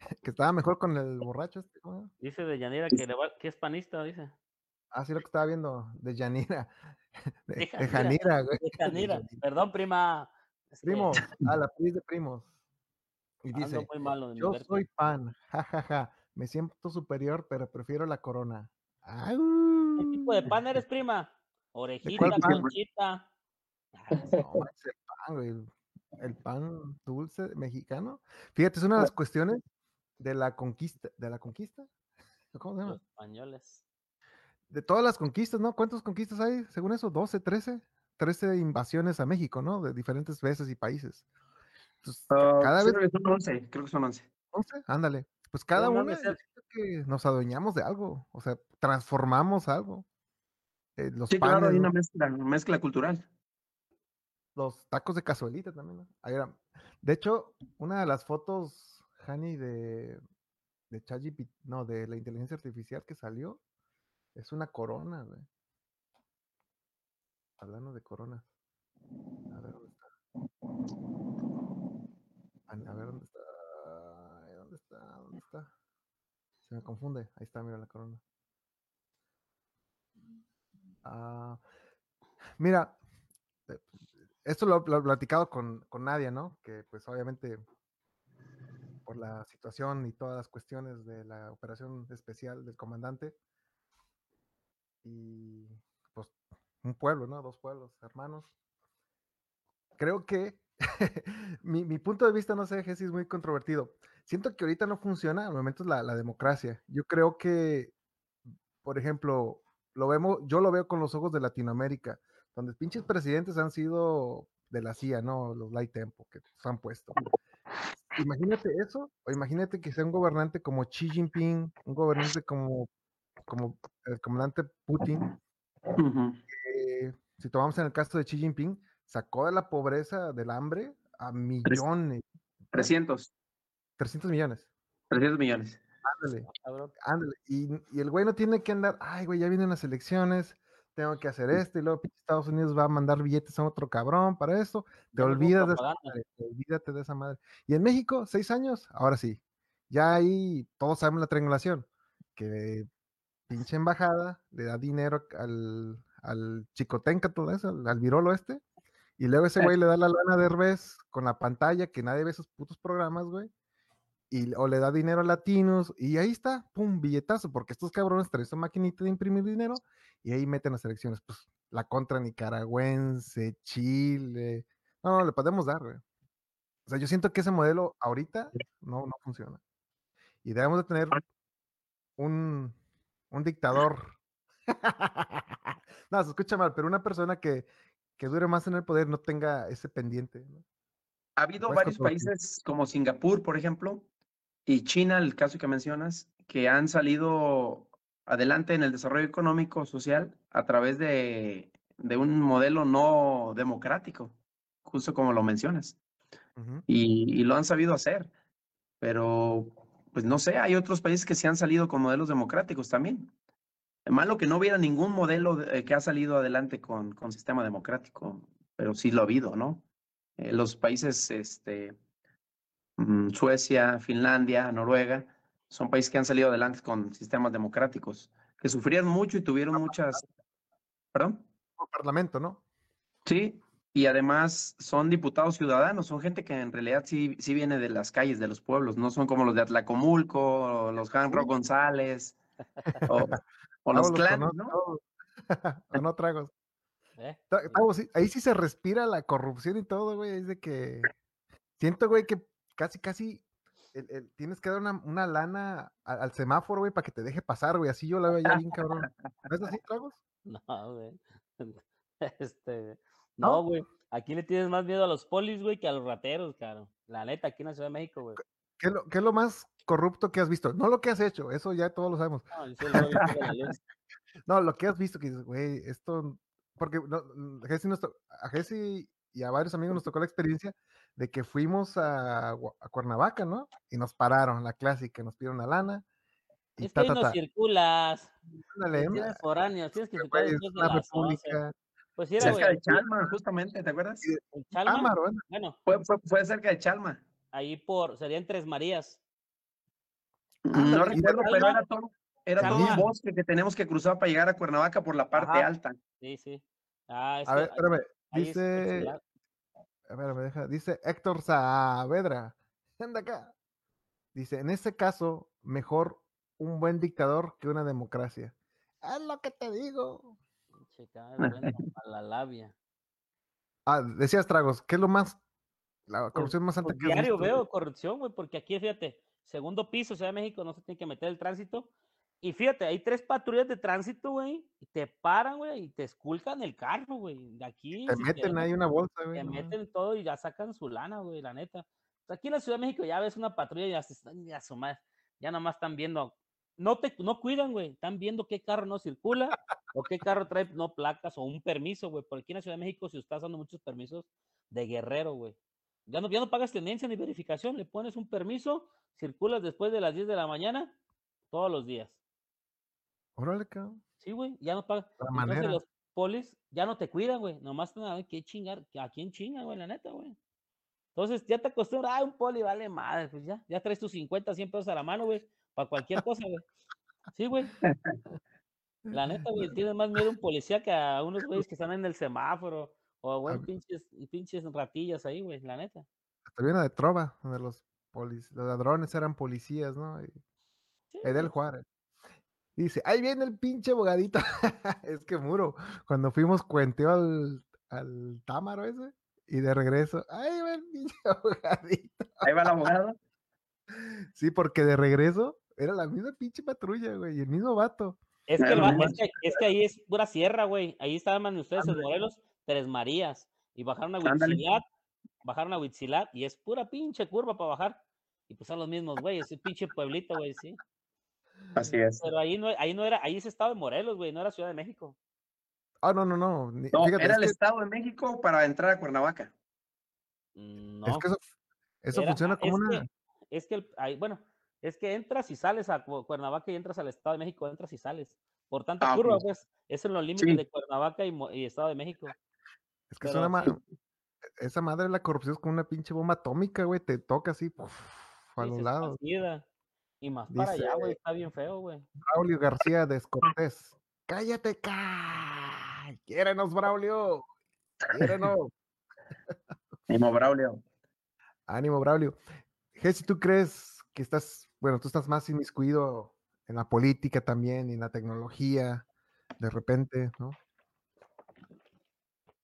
S1: que estaba mejor con el borracho. Este,
S2: Dice de Yanira que, que es panista, dice.
S1: Ah, sí, lo que estaba viendo, de Yanira.
S2: De, Janira, güey. De Janira. Perdón, prima.
S1: Primos, a la de primos. Y dice, yo soy pan, jajaja, ja, ja. me siento superior, pero prefiero la corona.
S2: ¿Qué tipo de pan eres, prima? Orejita, conchita.
S1: No, el pan, güey. El pan dulce mexicano. Fíjate, es una de las cuestiones de la conquista, de la conquista. ¿Cómo se llama?
S2: Los españoles.
S1: De todas las conquistas, ¿no? ¿Cuántas conquistas hay? Según eso, 12, 13. 13 invasiones a México, ¿no? De diferentes veces y países.
S3: Ah, cada vez... Creo que son 11, creo que son 11.
S1: 11, ándale. Pues cada uno una que nos adueñamos de algo, o sea, transformamos algo.
S3: Eh, los sí, claro, hay una mezcla, mezcla cultural.
S1: Los tacos de cazuelita también, ¿no? Ahí era. De hecho, una de las fotos, Hani, de, de ChatGPT, no, de la inteligencia artificial que salió, es una corona, güey. Hablando de coronas. A ver dónde está. A ver dónde está. ¿Dónde está? ¿Dónde está? Se me confunde. Ahí está, mira la corona. Ah, mira, eh, esto lo, he platicado con, con Nadia, ¿no? Que pues obviamente por la situación y todas las cuestiones de la operación especial del comandante y pues un pueblo, ¿no? Dos pueblos hermanos. Creo que mi, mi, punto de vista, no sé, Jessy, es muy controvertido. Siento que ahorita no funciona, al momento es la, la, democracia. Yo creo que, por ejemplo, lo vemos, yo lo veo con los ojos de Latinoamérica, donde pinches presidentes han sido de la CIA, ¿no? Los light tempo que se han puesto. Imagínate eso, o imagínate que sea un gobernante como Xi Jinping, un gobernante como, como el comandante Putin. si tomamos en el caso de Xi Jinping, sacó de la pobreza, del hambre, a millones.
S3: 300.
S1: 300 millones.
S3: 300 millones.
S1: Ándale, ándale. Y, y, el güey no tiene que andar, ay, güey, ya vienen las elecciones, tengo que hacer esto, y luego Estados Unidos va a mandar billetes a otro cabrón para esto. Te olvidas de esa madre, olvídate de esa madre. Y en México, seis años, ahora sí. Ya ahí todos sabemos la triangulación, que pinche embajada le da dinero al, al chicotenca, todo eso, al virolo este, y luego ese güey le da la lana de Herbes con la pantalla que nadie ve esos putos programas, güey. Y, o le da dinero a latinos y ahí está, pum, billetazo, porque estos cabrones traen esa maquinita de imprimir dinero y ahí meten las elecciones, pues la contra nicaragüense, Chile, no, le podemos dar, güey. O sea, yo siento que ese modelo ahorita no, no funciona. Y debemos de tener un, un dictador. no, se escucha mal, pero una persona que, que dure más en el poder no tenga ese pendiente.
S3: Ha habido varios países como Singapur, por ejemplo, y China, el caso que mencionas, que han salido adelante en el desarrollo económico, social, a través de, de un modelo no democrático, justo como lo mencionas. y, y, lo han sabido hacer. Pero, pues no sé, hay otros países que sí han salido con modelos democráticos también. Malo que no hubiera ningún modelo eh, que ha salido adelante con, con sistema democrático. pero sí lo ha habido, ¿no? Eh, los países, este, mm, Suecia, Finlandia, Noruega, son países que han salido adelante con sistemas democráticos, que sufrieron mucho y tuvieron muchas... ¿Perdón?
S1: Parlamento, ¿no?
S3: Sí, y además son diputados ciudadanos, son gente que en realidad sí, sí viene de las calles, de los pueblos, no son como los de Atlacomulco, los Janro González, o, los clanes, ¿no?
S1: o no tragos. ¿Eh? ahí sí se respira la corrupción y todo, güey. Es de que siento, güey, que casi, casi tienes que dar una, lana al, semáforo, güey, para que te deje pasar, güey. Así yo la veo ya bien, cabrón. ¿No es así, Tragos?
S2: No, güey. Este, no, güey. Aquí le tienes más miedo a los polis, güey, que a los rateros, caro. La neta, aquí en la Ciudad de México, güey.
S1: ¿Qué, es lo más corrupto que has visto? No lo que has hecho, eso ya todos lo sabemos. No, lo que has visto, que dices, güey, esto porque no, mm, a Jesse y a varios amigos nos tocó la experiencia de que fuimos a, Cuernavaca, ¿no? Y nos pararon, la clásica, nos pidieron la lana.
S2: Y es que no circulas. tienes foráneos, tienes que circular después de la república.
S3: Pues era, cerca de Chalma, justamente, ¿te acuerdas?
S2: ¿En Chalma?
S3: bueno. Fue, fue, fue, cerca de Chalma.
S2: Ahí por, serían Tres Marías.
S3: No recuerdo, pero era todo, era todo un bosque que tenemos que cruzar para llegar a Cuernavaca por la parte alta.
S2: Sí, sí. Ah,
S1: a ver, espérame. Dice. A ver, me deja. Dice Héctor Saavedra. Anda acá. Dice: En ese caso, mejor un buen dictador que una democracia. Es lo que te digo.
S2: Chica, a la labia.
S1: Ah, decías tragos. ¿Qué es lo más. La pues, corrupción más pues,
S2: que Diario veo corrupción, güey, porque aquí, fíjate, segundo piso, Ciudad de México, no se tiene que meter el tránsito y fíjate, hay tres patrullas de tránsito, güey, y te paran, güey, y te esculcan el carro, güey. De aquí.
S1: Te meten ahí una bolsa, güey.
S2: Te meten todo y ya sacan su lana, güey, la neta. aquí en la Ciudad de México ya ves una patrulla y ya se están, ya sumar, ya nomás están viendo. No te, no cuidan, güey. Están viendo qué carro no circula o qué carro trae no placas o un permiso, güey. Por aquí en la Ciudad de México, si estás dando muchos permisos de guerrero, güey. Ya no, ya no pagas tenencia ni verificación, le pones un permiso, circulas después de las 10 de la mañana todos los días.
S1: Órale, cabrón.
S2: Sí, güey, ya no pagan. Entonces los polis ya no te cuidan, güey. Nomás nada, que chingar, a quién chingan, güey, la neta, güey. Entonces ya te acostumbras, ah, un poli vale madre, pues ya, ya traes tus 50, 100 pesos a la mano, güey, para cualquier cosa, güey. Sí, güey. La neta, güey, tienes más miedo a un policía que a unos güeyes que están en el semáforo, o güey, pinches, pinches ratillas ahí, güey, la neta.
S1: Hasta viene de trova, donde los los ladrones eran policías, ¿no? Y... Edel Juárez. Dice, ahí viene el pinche abogadito. es que muro. Cuando fuimos cuenteo al, al Támaro ese y de regreso, ahí va el pinche abogadito.
S3: Ahí va el abogado.
S1: sí, porque de regreso era la misma pinche patrulla, güey, y el mismo vato.
S2: Es que, es que, es que ahí es pura sierra, güey. Ahí estaban ustedes en Morelos, Tres Marías. Y bajaron a Huitzilat, bajaron a Huitzilat, y es pura pinche curva para bajar. Y pues son los mismos, güey, ese pinche pueblito, güey, sí.
S3: Así es.
S2: Pero ahí no, ahí no era, ahí es Estado de Morelos, güey, no era Ciudad de México.
S1: Ah, no, no, no.
S3: no era el Estado de México para entrar a Cuernavaca.
S1: No. Es que eso, funciona como una.
S2: es que, el, bueno, es que entras y sales a Cuernavaca y entras al Estado de México, entras y sales. Por tanto, ah, curva, pues, es en los límites de Cuernavaca y, Estado de México.
S1: Es que es una esa madre de la corrupción es como una pinche bomba atómica, güey, te toca así, a los lados.
S2: Y más para allá, güey, está bien feo, güey.
S1: Braulio García Descortés. Cállate, Quiérenos, Braulio. Quiérenos.
S3: Ánimo, Braulio.
S1: Ánimo, Braulio. Jesse, ¿tú crees que estás, bueno, tú estás más inmiscuido en la política también, en la tecnología, de repente, ¿no?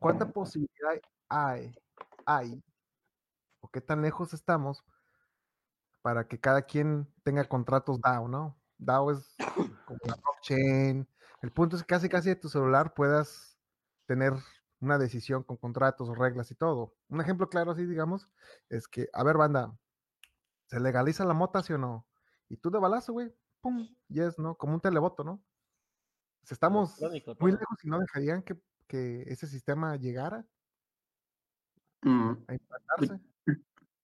S1: ¿Cuánta posibilidad hay, hay, o qué tan lejos estamos para que cada quien tenga contratos DAO, ¿no? DAO es como la blockchain. El punto es que casi casi de tu celular puedas tener una decisión con contratos o reglas y todo. Un ejemplo claro así, digamos, es que, a ver, banda, ¿se legaliza la mota, sí o no? Y tú de balazo, güey, pum, yes, ¿no? Como un televoto, ¿no? Si estamos muy lejos y no dejarían que, ese sistema llegara
S3: mm. a implantarse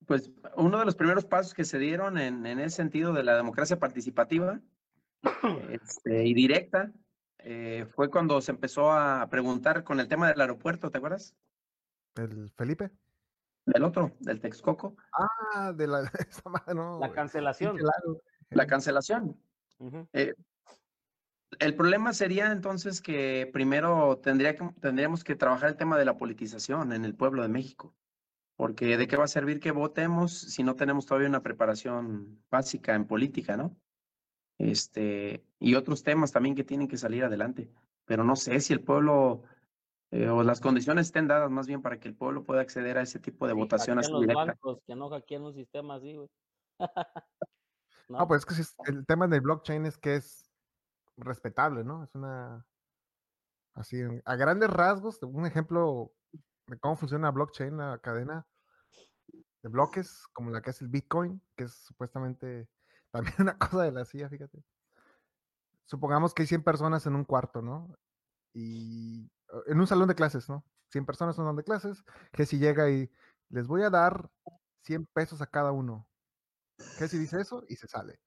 S3: pues uno de los primeros pasos que se dieron en, en ese sentido de la democracia participativa este, y directa eh, fue cuando se empezó a preguntar con el tema del aeropuerto, ¿te acuerdas?
S1: ¿El Felipe?
S3: Del otro, del Texcoco.
S1: Ah, de la,
S2: la cancelación.
S3: La cancelación. Eh, el problema sería entonces que primero tendría que, tendríamos que trabajar el tema de la politización en el pueblo de México. Porque de qué va a servir que votemos si no tenemos todavía una preparación básica en política, ¿no? Este, y otros temas también que tienen que salir adelante. Pero no sé si el pueblo eh, o las condiciones estén dadas más bien para que el pueblo pueda acceder a ese tipo de votación así
S2: los bancos, que no hackeen un sistema así, güey.
S1: ¿No? pues es que el tema del blockchain es que es respetable, ¿no? Es una así a grandes rasgos, un ejemplo de cómo funciona blockchain, la cadena de bloques, como la que es el Bitcoin, que es supuestamente también una cosa de la CIA, fíjate. Supongamos que hay 100 personas en un cuarto, ¿no? Y en un salón de clases, ¿no? 100 personas en un salón de clases, que si llega y les voy a dar 100 pesos a cada uno. ¿Qué si dice eso? Y se sale.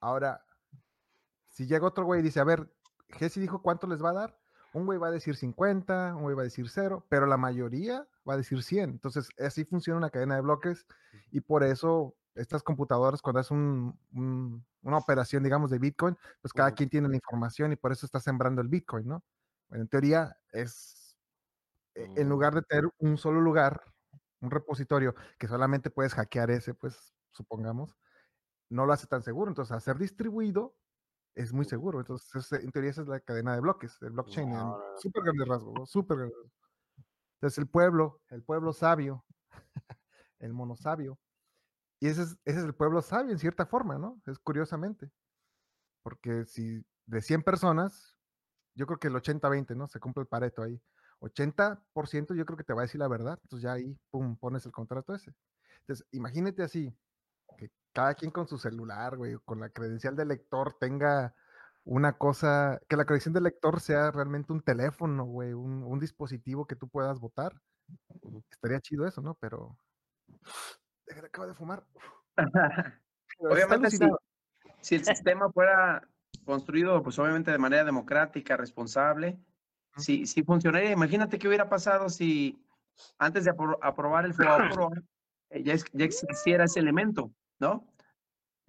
S1: Ahora, si llega otro güey y dice, a ver, Jesse dijo cuánto les va a dar, un güey va a decir 50, un güey va a decir 0, pero la mayoría va a decir 100. Entonces, así funciona una cadena de bloques y por eso estas computadoras, cuando es un, una operación, digamos, de Bitcoin, pues cada quien tiene la información y por eso está sembrando el Bitcoin, ¿no? Bueno, en teoría es, e, en lugar de tener un solo lugar, un repositorio, que solamente puedes hackear ese, pues supongamos, no lo hace tan seguro. Entonces, hacer distribuido es muy seguro. Entonces, en teoría esa es la cadena de bloques, el blockchain, súper grande rasgo, súper grande. Entonces, el pueblo, el pueblo sabio, el mono sabio, y ese es, ese es el pueblo sabio en cierta forma, ¿no? Es curiosamente. Porque si de 100 personas, yo creo que el 80-20, ¿no? Se cumple el pareto ahí. 80% yo creo que te va a decir la verdad. Entonces ya ahí, pum, pones el contrato ese. Entonces, imagínate así, cada quien con su celular, güey, con la credencial de lector tenga una cosa, que la credencial de lector sea realmente un teléfono, güey, un, un dispositivo que tú puedas votar. Estaría chido eso, ¿no? Pero acaba de fumar.
S3: obviamente, si, si, el sistema fuera construido, pues obviamente de manera democrática, responsable, si, si funcionaría. Imagínate qué hubiera pasado si antes de aprobar el FOAPRO eh, ya existiera ese elemento, ¿no?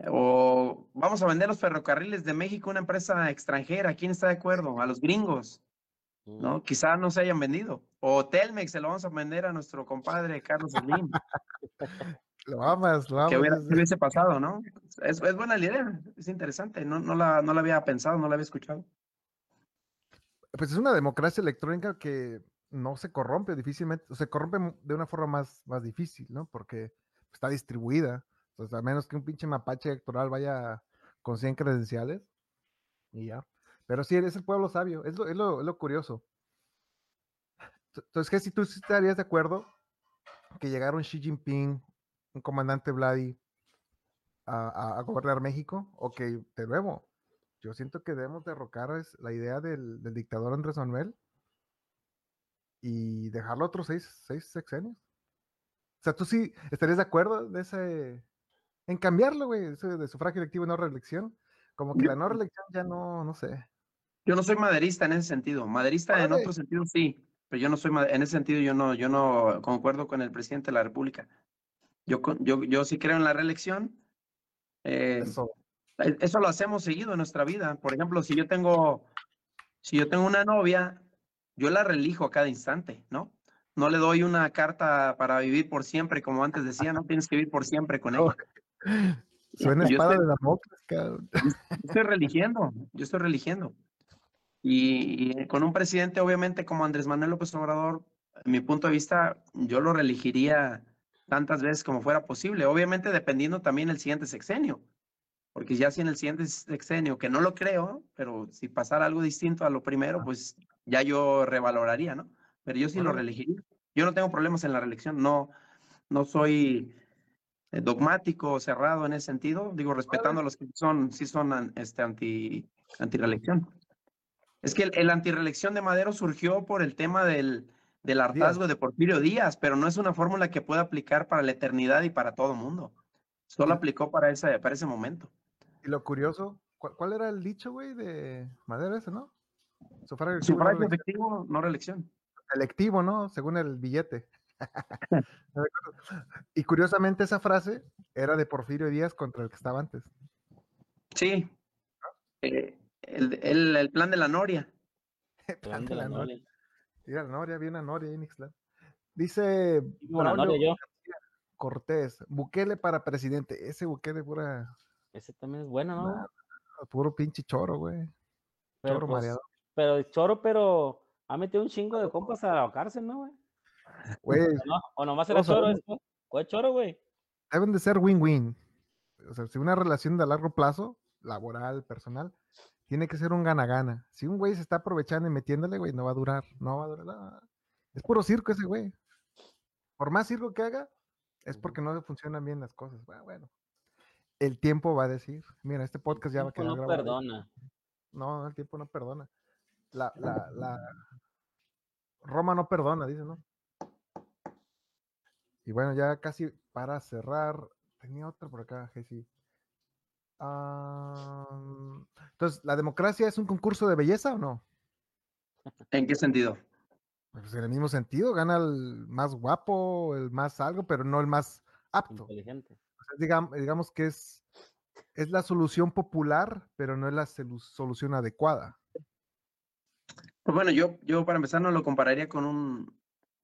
S3: O vamos a vender los ferrocarriles de México a una empresa extranjera. ¿Quién está de acuerdo? A los gringos. ¿no? Mm. Quizá no se hayan vendido. O Telmex se lo vamos a vender a nuestro compadre Carlos Slim.
S1: Lo amas, lo amas.
S3: Que hubiese pasado, ¿no? Es, es, buena la idea, es interesante. No, no, la, no la había pensado, no la había escuchado.
S1: Pues es una democracia electrónica que no se corrompe difícilmente, se corrompe de una forma más, más difícil, ¿no? Porque está distribuida. Entonces, a menos que un pinche mapache electoral vaya con 100 credenciales y ya. Pero sí, es el pueblo sabio, es lo, es lo, curioso. Entonces, ¿qué si tú estarías de acuerdo que llegaron Xi Jinping un comandante Vladi a, gobernar México, o que de nuevo, yo siento que debemos derrocar la idea del, dictador Andrés Manuel y dejarlo otros seis, seis sexenios. O sea, tú sí estarías de acuerdo de ese, en cambiarlo, güey, de sufragio electivo y no reelección. Como que la no reelección ya no, no sé.
S3: Yo no soy maderista en ese sentido. Maderista en otro sentido sí, pero yo no soy, en ese sentido yo no, yo no concuerdo con el presidente de la República. Yo, yo, yo sí creo en la reelección. Eh, eso. E, eso lo hacemos seguido en nuestra vida. Por ejemplo, si yo tengo, si yo tengo una novia, yo la reelijo a cada instante, ¿no? No le doy una carta para vivir por siempre, como antes decía, no tienes que vivir por siempre con ella.
S1: Suena espada de la boca,
S3: estoy religiendo, yo estoy religiendo. Y, y, con un presidente, obviamente, como Andrés Manuel López Obrador, en mi punto de vista, yo lo reelegiría tantas veces como fuera posible, obviamente dependiendo también el siguiente sexenio, porque ya si en el siguiente sexenio, que no lo creo, pero si pasara algo distinto a lo primero, pues ya yo revaloraría, ¿no? Pero yo sí lo reelegiría. Yo no tengo problemas en la reelección, no, no soy dogmático, cerrado en ese sentido, digo, respetando a los que son, sí son este, anti, anti reelección. Es que el, el anti-reelección de Madero surgió por el tema del, del hartazgo de Porfirio Díaz, pero no es una fórmula que pueda aplicar para la eternidad y para todo mundo. Solo aplicó para ese, para ese momento.
S1: Y lo curioso, ¿cuál, era el dicho, güey, de Madero ese, no?
S3: Sufragio efectivo, no reelección.
S1: selectivo, ¿no? Según el billete. Y curiosamente esa frase era de Porfirio Díaz contra el que estaba antes.
S3: Sí. Eh, el, plan de la Noria.
S1: el plan de la, Noria. Mira, la Noria, bien a Noria, Dice Cortés, Bukele para presidente. Ese Bukele pura.
S2: Ese también es bueno, ¿no?
S1: puro pinche choro, güey.
S2: choro pues, mareado. Pero choro, pero ha metido un chingo de compas a la cárcel, ¿no, güey?
S1: Güey.
S2: o nomás era choro esto. Es choro, güey.
S1: Deben de ser win-win. O sea, si una relación de largo plazo, laboral, personal, tiene que ser un gana-gana. Si un güey se está aprovechando y metiéndole, güey, no va a durar. No va a durar. nada. Es puro circo ese güey. Por más circo que haga, es porque no le funcionan bien las cosas. Bueno, el tiempo va a decir. Mira, este podcast ya va a quedar
S2: no perdona.
S1: No, el tiempo no perdona. La, la, la Roma no perdona, dice, ¿no? Y bueno, ya casi para cerrar, tenía otro por acá, Jessy. entonces, ¿la democracia es un concurso de belleza o no?
S3: ¿En qué sentido?
S1: Pues en el mismo sentido, gana el más guapo, el más algo, pero no el más apto.
S2: Inteligente.
S1: digamos, digamos que es, es la solución popular, pero no es la solución adecuada.
S3: Pues bueno, yo, yo para empezar no lo compararía con un,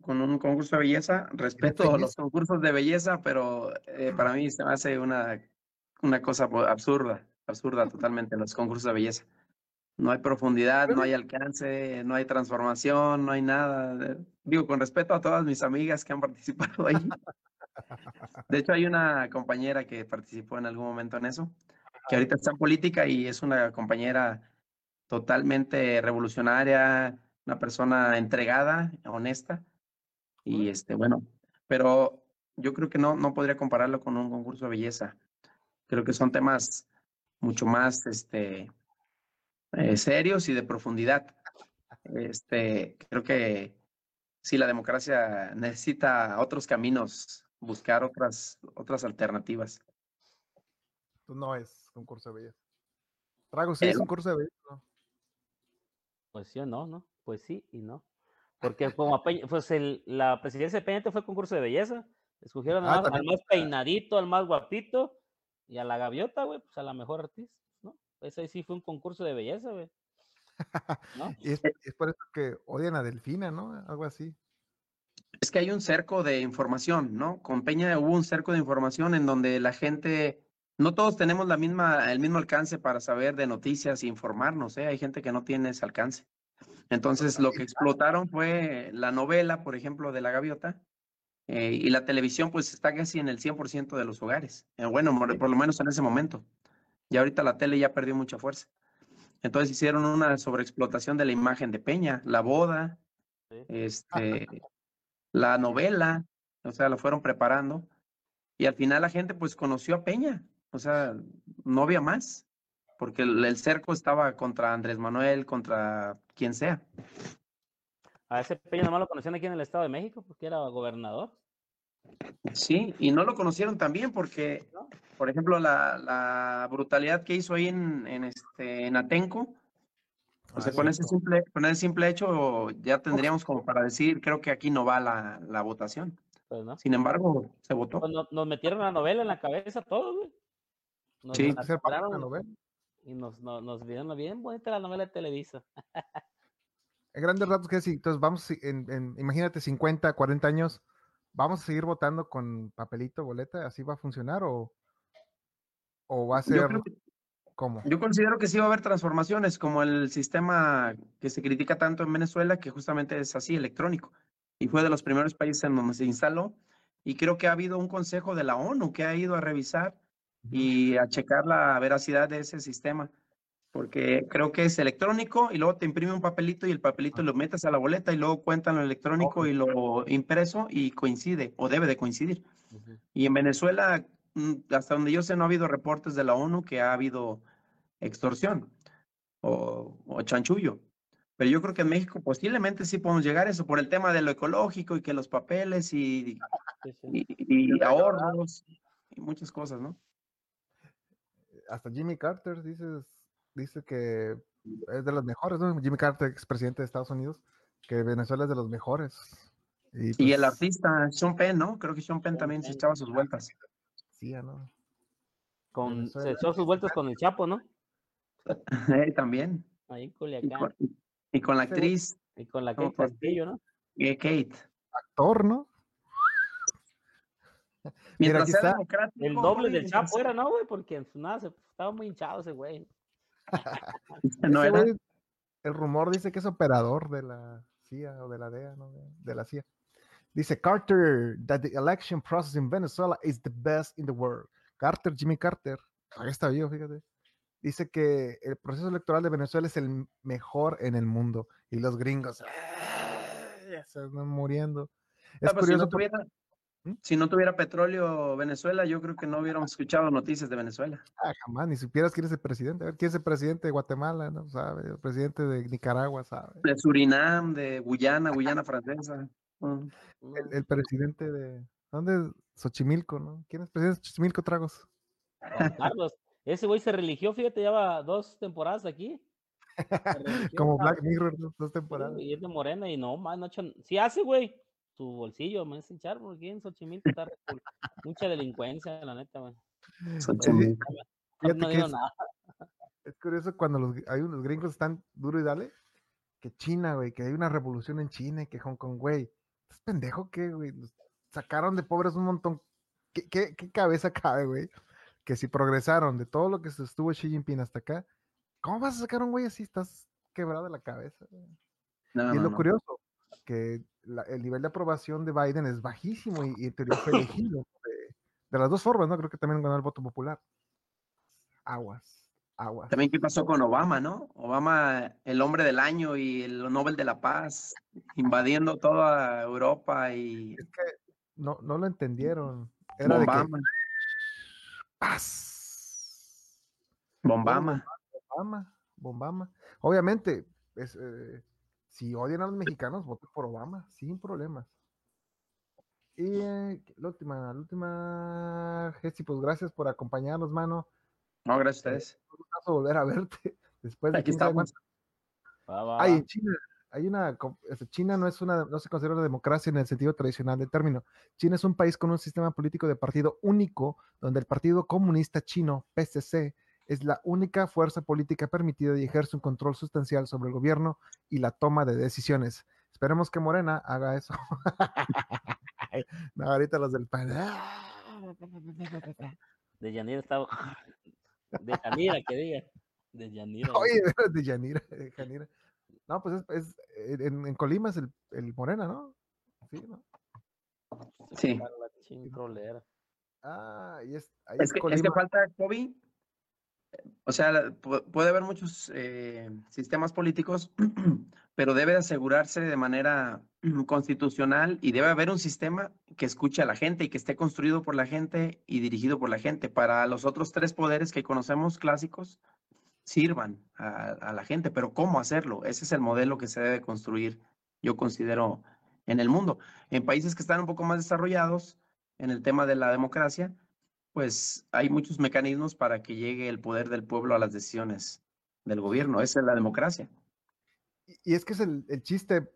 S3: con un concurso de belleza. Respeto los concursos de belleza, pero eh, para mí se me hace una, una cosa absurda, absurda totalmente los concursos de belleza. No hay profundidad, no hay alcance, no hay transformación, no hay nada. Digo, con respeto a todas mis amigas que han participado ahí. De hecho, hay una compañera que participó en algún momento en eso, que ahorita está en política y es una compañera totalmente revolucionaria, una persona entregada, honesta. Y este, bueno, pero yo creo que no, no podría compararlo con un concurso de belleza. Creo que son temas mucho más, este, eh, serios y de profundidad. Este, creo que sí, la democracia necesita otros caminos, buscar otras, otras alternativas.
S1: No es concurso de belleza. Trago, sí, es concurso de belleza.
S2: Pues sí o no, ¿no? Pues sí y no. Porque como pues el, la presidencia de Peña fue concurso de belleza. Escogieron al, ah, más, al, más, peinadito, al más guapito y a la gaviota, güey, pues a la mejor artista. Ese sí fue un concurso de belleza, güey.
S1: y es, por eso que odian a Delfina, ¿no? Algo así.
S3: Es que hay un cerco de información, ¿no? Con Peña hubo un cerco de información en donde la gente, no todos tenemos la misma, el mismo alcance para saber de noticias e informarnos, ¿eh? Hay gente que no tiene ese alcance. Entonces, lo que explotaron fue la novela, por ejemplo, de La Gaviota, eh, y la televisión, pues está casi en el 100% de los hogares. Eh, bueno, por lo menos en ese momento. Y ahorita la tele ya perdió mucha fuerza. Entonces hicieron una sobreexplotación de la imagen de Peña, la boda, este, la novela, o sea, lo fueron preparando. Y al final la gente pues conoció a Peña, o sea, no había más, porque el, cerco estaba contra Andrés Manuel, contra quien sea.
S2: A ese Peña nomás lo conocían aquí en el Estado de México porque era gobernador.
S3: Sí, y no lo conocieron también porque, por ejemplo, la, la brutalidad que hizo ahí en, en, este, en Atenco, o sea, ah, con, ese simple, con ese simple hecho ya tendríamos como para decir, creo que aquí no va la, la votación. Pues no. Sin embargo, se votó.
S2: Pues nos, metieron la novela en la cabeza todos, güey.
S3: Nos sí,
S2: la novela. Y nos, nos, nos vieron bien bonita la novela de Televisa.
S1: en grandes ratos que sí, entonces vamos, en, en, imagínate 50, 40 años, ¿Vamos a seguir votando con papelito, boleta? ¿Así va a funcionar o, o va a ser... Yo ¿Cómo?
S3: Yo considero que sí va a haber transformaciones, como el sistema que se critica tanto en Venezuela, que justamente es así, electrónico. Y fue de los primeros países en donde se instaló. Y creo que ha habido un consejo de la ONU que ha ido a revisar y a checar la veracidad de ese sistema porque creo que es electrónico y luego te imprime un papelito y el papelito lo metes a la boleta y luego cuentan lo electrónico y lo impreso y coincide o debe de coincidir. Y en Venezuela, mm, hasta donde yo sé, no ha habido reportes de la ONU que ha habido extorsión o, chanchullo. Pero yo creo que en México posiblemente sí podemos llegar a eso por el tema de lo ecológico y que los papeles y, y ahorros y muchas cosas, ¿no?
S1: Hasta Jimmy Carter, dices, dice que es de los mejores, ¿no? Jimmy Carter, expresidente de Estados Unidos, que Venezuela es de los mejores.
S3: Y, el pues artista Sean Penn, ¿no? Creo que Sean Penn también se echaba sus vueltas.
S1: Sí, ¿no?
S2: Con, se echó sus vueltas con el Chapo, ¿no?
S3: Eh, también.
S2: Ahí Culiacán.
S3: Y con, la actriz.
S2: Y con la Kate Castillo, ¿no?
S3: Eh, Kate.
S1: Actor, ¿no?
S2: Mira, aquí está. El doble del Chapo era, ¿no, güey? Porque en su nada se, estaba muy hinchado ese güey.
S1: no era. el rumor dice que es operador de la CIA o de la DEA, ¿no? De la CIA. Dice Carter that the election process in Venezuela is the best in the world. Carter, Jimmy Carter, ahí está vivo, fíjate. Dice que el proceso electoral de Venezuela es el mejor en el mundo. Y los gringos ya se están muriendo.
S3: Es curioso. ¿Mm? Si no, tuviera, petróleo Venezuela, yo creo que no hubiéramos escuchado noticias de Venezuela.
S1: Ah, jamás, ni supieras quién es el presidente. A ver, quién es el presidente de Guatemala, ¿no? ¿Sabe? El presidente de Nicaragua, ¿sabe?
S3: De Surinam, de Guyana, Guyana francesa.
S1: Mm. El, presidente de. ¿Dónde? Xochimilco, ¿no? ¿Quién es el presidente de Xochimilco, Tragos?
S2: Carlos. Ese güey se religió, fíjate, lleva dos temporadas aquí.
S1: Como Black Mirror, dos temporadas.
S2: Y es de Morena y no, más, no Sí hace, güey. Su bolsillo, me hinchar porque en Xochimilco está mucha delincuencia, la neta, güey.
S1: Xochimilco. No, digo nada. Es curioso cuando los, hay unos gringos están duro y dale, que China, güey, que hay una revolución en China y que Hong Kong, güey. ¿Estás pendejo qué, güey? Sacaron de pobres un montón. ¿Qué, qué, qué cabeza cabe, güey? que si progresaron de todo lo que se estuvo Xi Jinping hasta acá, ¿cómo vas a sacar un güey así? Estás quebrado de la cabeza. y es lo curioso, que el nivel de aprobación de Biden es bajísimo y, y teoría fue elegido de, las dos formas, ¿no? Creo que también ganó el voto popular. Aguas, aguas.
S3: También qué pasó con Obama, ¿no? Obama, el hombre del año y el Nobel de la Paz, invadiendo toda Europa y...
S1: Es que no, no lo entendieron. Era de que
S3: paz. Bombama.
S1: Bombama, Bombama. Obviamente, eh, si odian a los mexicanos, voten por Obama, sin problemas. Y eh, la última, la última, Jessy, pues gracias por acompañarnos, mano.
S3: No, gracias a ustedes.
S1: Eh, un gusto volver a verte después de
S3: Aquí estamos.
S1: Ay, en China, hay una, China no es una, no se considera una democracia en el sentido tradicional del término. China es un país con un sistema político de partido único, donde el Partido Comunista Chino, PCC, es la única fuerza política permitida y ejerce un control sustancial sobre el gobierno y la toma de decisiones. Esperemos que Morena haga eso. no, ahorita los del PAN.
S2: De Yanira estaba. De Yanira, que diga. De Yanira.
S1: Oye, de Yanira, de Yanira. No, pues es, es en, en, Colima es el, el, Morena, ¿no? Sí, ¿no?
S3: Sí.
S1: Ah, y es,
S3: ahí es, que, es, que, falta COVID. O sea, puede haber muchos eh, sistemas políticos, pero debe asegurarse de manera constitucional y debe haber un sistema que escuche a la gente y que esté construido por la gente y dirigido por la gente. Para los otros tres poderes que conocemos clásicos, sirvan a, la gente, pero ¿cómo hacerlo? Ese es el modelo que se debe construir, yo considero, en el mundo. En países que están un poco más desarrollados en el tema de la democracia, pues hay muchos mecanismos para que llegue el poder del pueblo a las decisiones del gobierno. Esa es la democracia.
S1: Y es que es el, el chiste,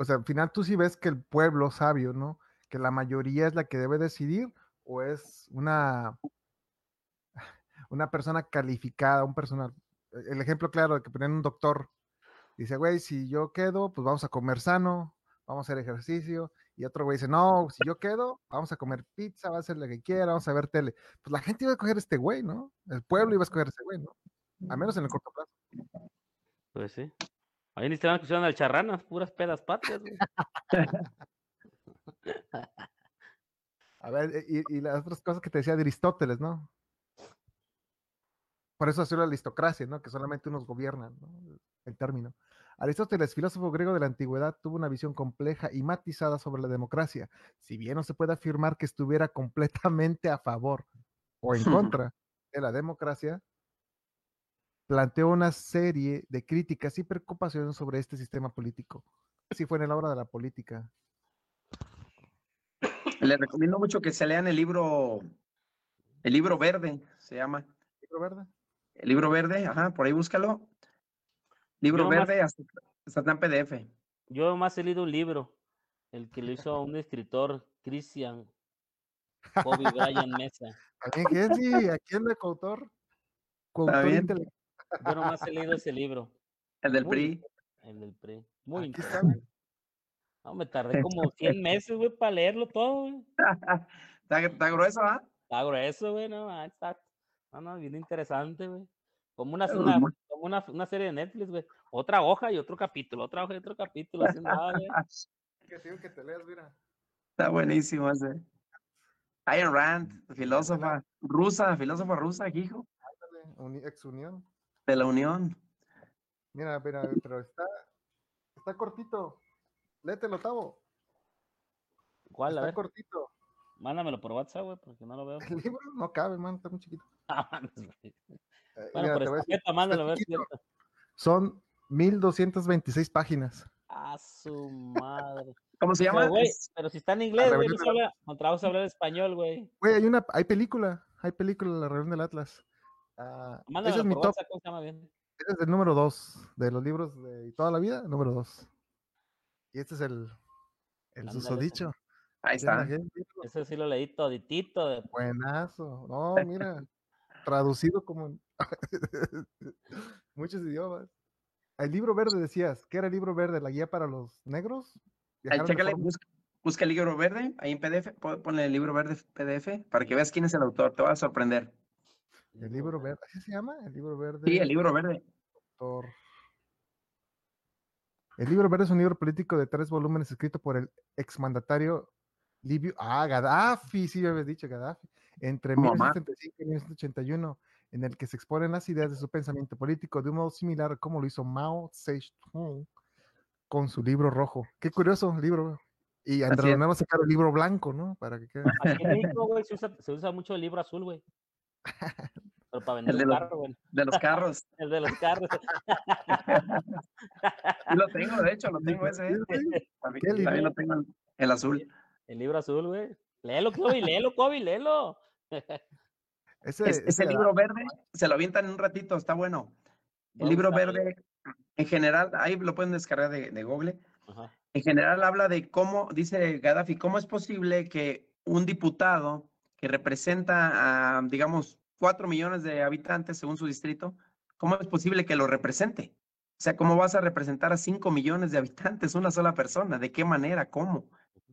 S1: o sea, al final tú sí ves que el pueblo sabio, ¿no? Que la mayoría es la que debe decidir o es una una persona calificada, un personal. El ejemplo claro de que ponen un doctor, dice, güey, si yo quedo, pues vamos a comer sano, vamos a hacer ejercicio. Y otro güey dice, no, si yo quedo, vamos a comer pizza, va a hacer lo que quiera, vamos a ver tele. Pues la gente iba a escoger este güey, ¿no? El pueblo iba a escoger este güey, ¿no? Al menos en el corto plazo.
S2: Pues sí. Ahí ni estaban escuchando al charranas, puras pedas patrias, güey.
S1: a ver, y, y, las otras cosas que te decía de Aristóteles, ¿no? Por eso ha sido la aristocracia, ¿no? Que solamente unos gobiernan, ¿no? El término. Aristóteles, filósofo griego de la antigüedad, tuvo una visión compleja y matizada sobre la democracia. Si bien no se puede afirmar que estuviera completamente a favor o en contra de la democracia, planteó una serie de críticas y preocupaciones sobre este sistema político. Así fue en la obra de la política.
S3: Le recomiendo mucho que se lean el libro, el libro verde, se llama.
S1: ¿Libro verde?
S3: El libro verde, ajá, por ahí búscalo. Libro verde, hasta, está en PDF.
S2: Yo más he leído un libro, el que lo hizo un escritor, Christian Bobby Bryan Mesa.
S1: ¿También sí? ¿Aquí anda coautor?
S3: Coautor
S2: Yo nomás he leído ese libro.
S3: El del PRI.
S2: El del PRI. Muy interesante. No, me tardé como 100 meses, güey, para leerlo todo, güey.
S3: ¿Está, grueso, ¿ah?
S2: Está grueso, güey, no, está. No, no, bien interesante, güey. Como una, una, una, una, serie de Netflix, güey. Otra hoja y otro capítulo, otra hoja y otro capítulo. Así nada, güey.
S1: Que que te leas, mira.
S3: Está buenísimo ese. Ayn Rand, filósofa rusa, filósofa rusa, hijo.
S1: Ex Unión.
S3: De la Unión.
S1: Mira, mira, pero está, está cortito. Léete el octavo.
S2: ¿Cuál?
S1: Está cortito.
S2: Mándamelo por WhatsApp, güey, porque no lo veo.
S1: El libro no cabe, man, está muy chiquito.
S2: Ah, eh, bueno, pero esta, mándalo, a ver cierto.
S1: Son 1226 páginas.
S2: A su madre.
S3: ¿Cómo se llama?
S2: Pero, si está en inglés, güey, no habla, a hablar español, güey.
S1: Güey, hay una, hay película, hay película, La Reunión del Atlas. Uh, ese es mi top. ¿cómo se llama bien? Ese es el número dos de los libros de toda la vida, número dos. Y este es el, el susodicho.
S3: Ahí está.
S2: Ese sí lo leí toditito.
S1: Buenazo. No, mira, traducido como en muchos idiomas. El libro verde decías, ¿qué era el libro verde? ¿La guía para los negros?
S3: chécale, busca, el libro verde, ahí en PDF, ponle el libro verde PDF para que veas quién es el autor, te va a sorprender.
S1: El libro verde, ¿así se llama? El libro verde.
S3: Sí, el libro verde.
S1: Autor. El libro verde es un libro político de tres volúmenes escrito por el exmandatario Libio, ah, Gaddafi, sí, habías dicho Gaddafi, entre 1975 y 1981, en el que se exponen las ideas de su pensamiento político de un modo similar a como lo hizo Mao Zedong con su libro rojo. Qué curioso libro. Y Andrés va a sacar el libro blanco, ¿no? Para que quede.
S2: Aquí en México, güey, se usa, se usa mucho el libro azul, güey. Pero para vender el,
S3: de,
S2: carro, güey.
S3: de los carros.
S2: el de los carros.
S3: y lo tengo, de hecho, lo tengo ese. También, también lo tengo el azul.
S2: El libro azul, güey. Léelo, Kobe, léelo, Kobe, léelo.
S3: Ese, libro verde se lo avientan en un ratito, está bueno. El libro verde, en general, ahí lo pueden descargar de, Google. En general habla de cómo, dice Gaddafi, cómo es posible que un diputado que representa a, digamos, cuatro millones de habitantes según su distrito, ¿cómo es posible que lo represente? O sea, ¿cómo vas a representar a cinco millones de habitantes una sola persona? ¿De qué manera? ¿Cómo?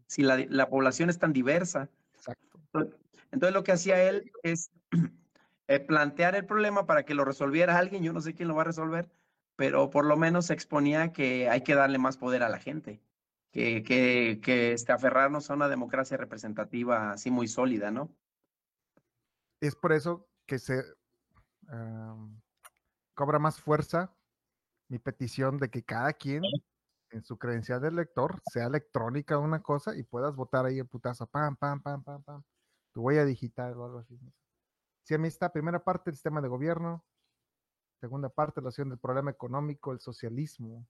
S3: si la, población es tan diversa.
S1: Exacto.
S3: Entonces, lo que hacía él es eh, plantear el problema para que lo resolviera alguien, yo no sé quién lo va a resolver, pero por lo menos exponía que hay que darle más poder a la gente, que, que, que este, aferrarnos a una democracia representativa así muy sólida, ¿no?
S1: Es por eso que se cobra más fuerza mi petición de que cada quien en su credencial de lector sea electrónica una cosa y puedas votar ahí el putazo, pam, pam, pam, pam, pam, tu huella digital o algo así. Si a mí está primera parte el sistema de gobierno, segunda parte la acción del problema económico, el socialismo.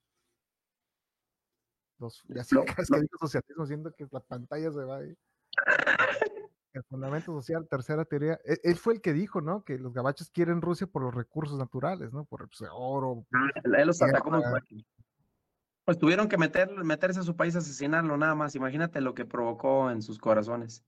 S1: Los, ya sé que digo socialismo, siento que la pantalla se va ahí. El fundamento social, tercera teoría. E, él, fue el que dijo, ¿no? Que los gabachos quieren Rusia por los recursos naturales, ¿no? Por el pues, oro.
S3: Ah, él los atacó pues tuvieron que meter, meterse a su país a asesinarlo nada más. Imagínate lo que provocó en sus corazones.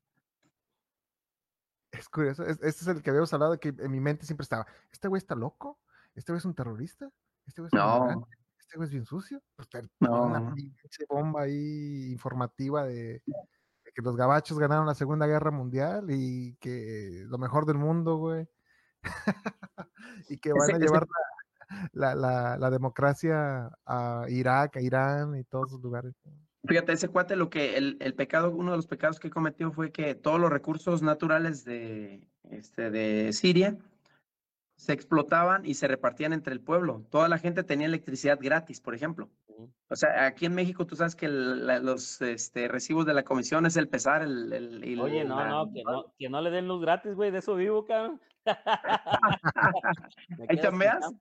S1: Es curioso. este es el que habíamos hablado que en mi mente siempre estaba. ¿Este güey está loco? ¿Este güey es un terrorista? ¿Este güey es
S3: no.
S1: ¿Este güey es bien sucio? Pues
S3: no.
S1: una bomba ahí informativa de, que los gabachos ganaron la Segunda Guerra Mundial y que lo mejor del mundo, güey. y que van a llevar la, la, la, democracia a Irak, a Irán y todos esos lugares.
S3: Fíjate, ese cuate lo que el, el, pecado, uno de los pecados que cometió fue que todos los recursos naturales de, este, de Siria se explotaban y se repartían entre el pueblo. Toda la gente tenía electricidad gratis, por ejemplo. O sea, aquí en México tú sabes que los este, recibos de la comisión es el pesar, el... el,
S2: Oye, no, no, que no, que no le den luz gratis, güey, de eso vivo, cabrón.
S3: ¿Ahí chambeas?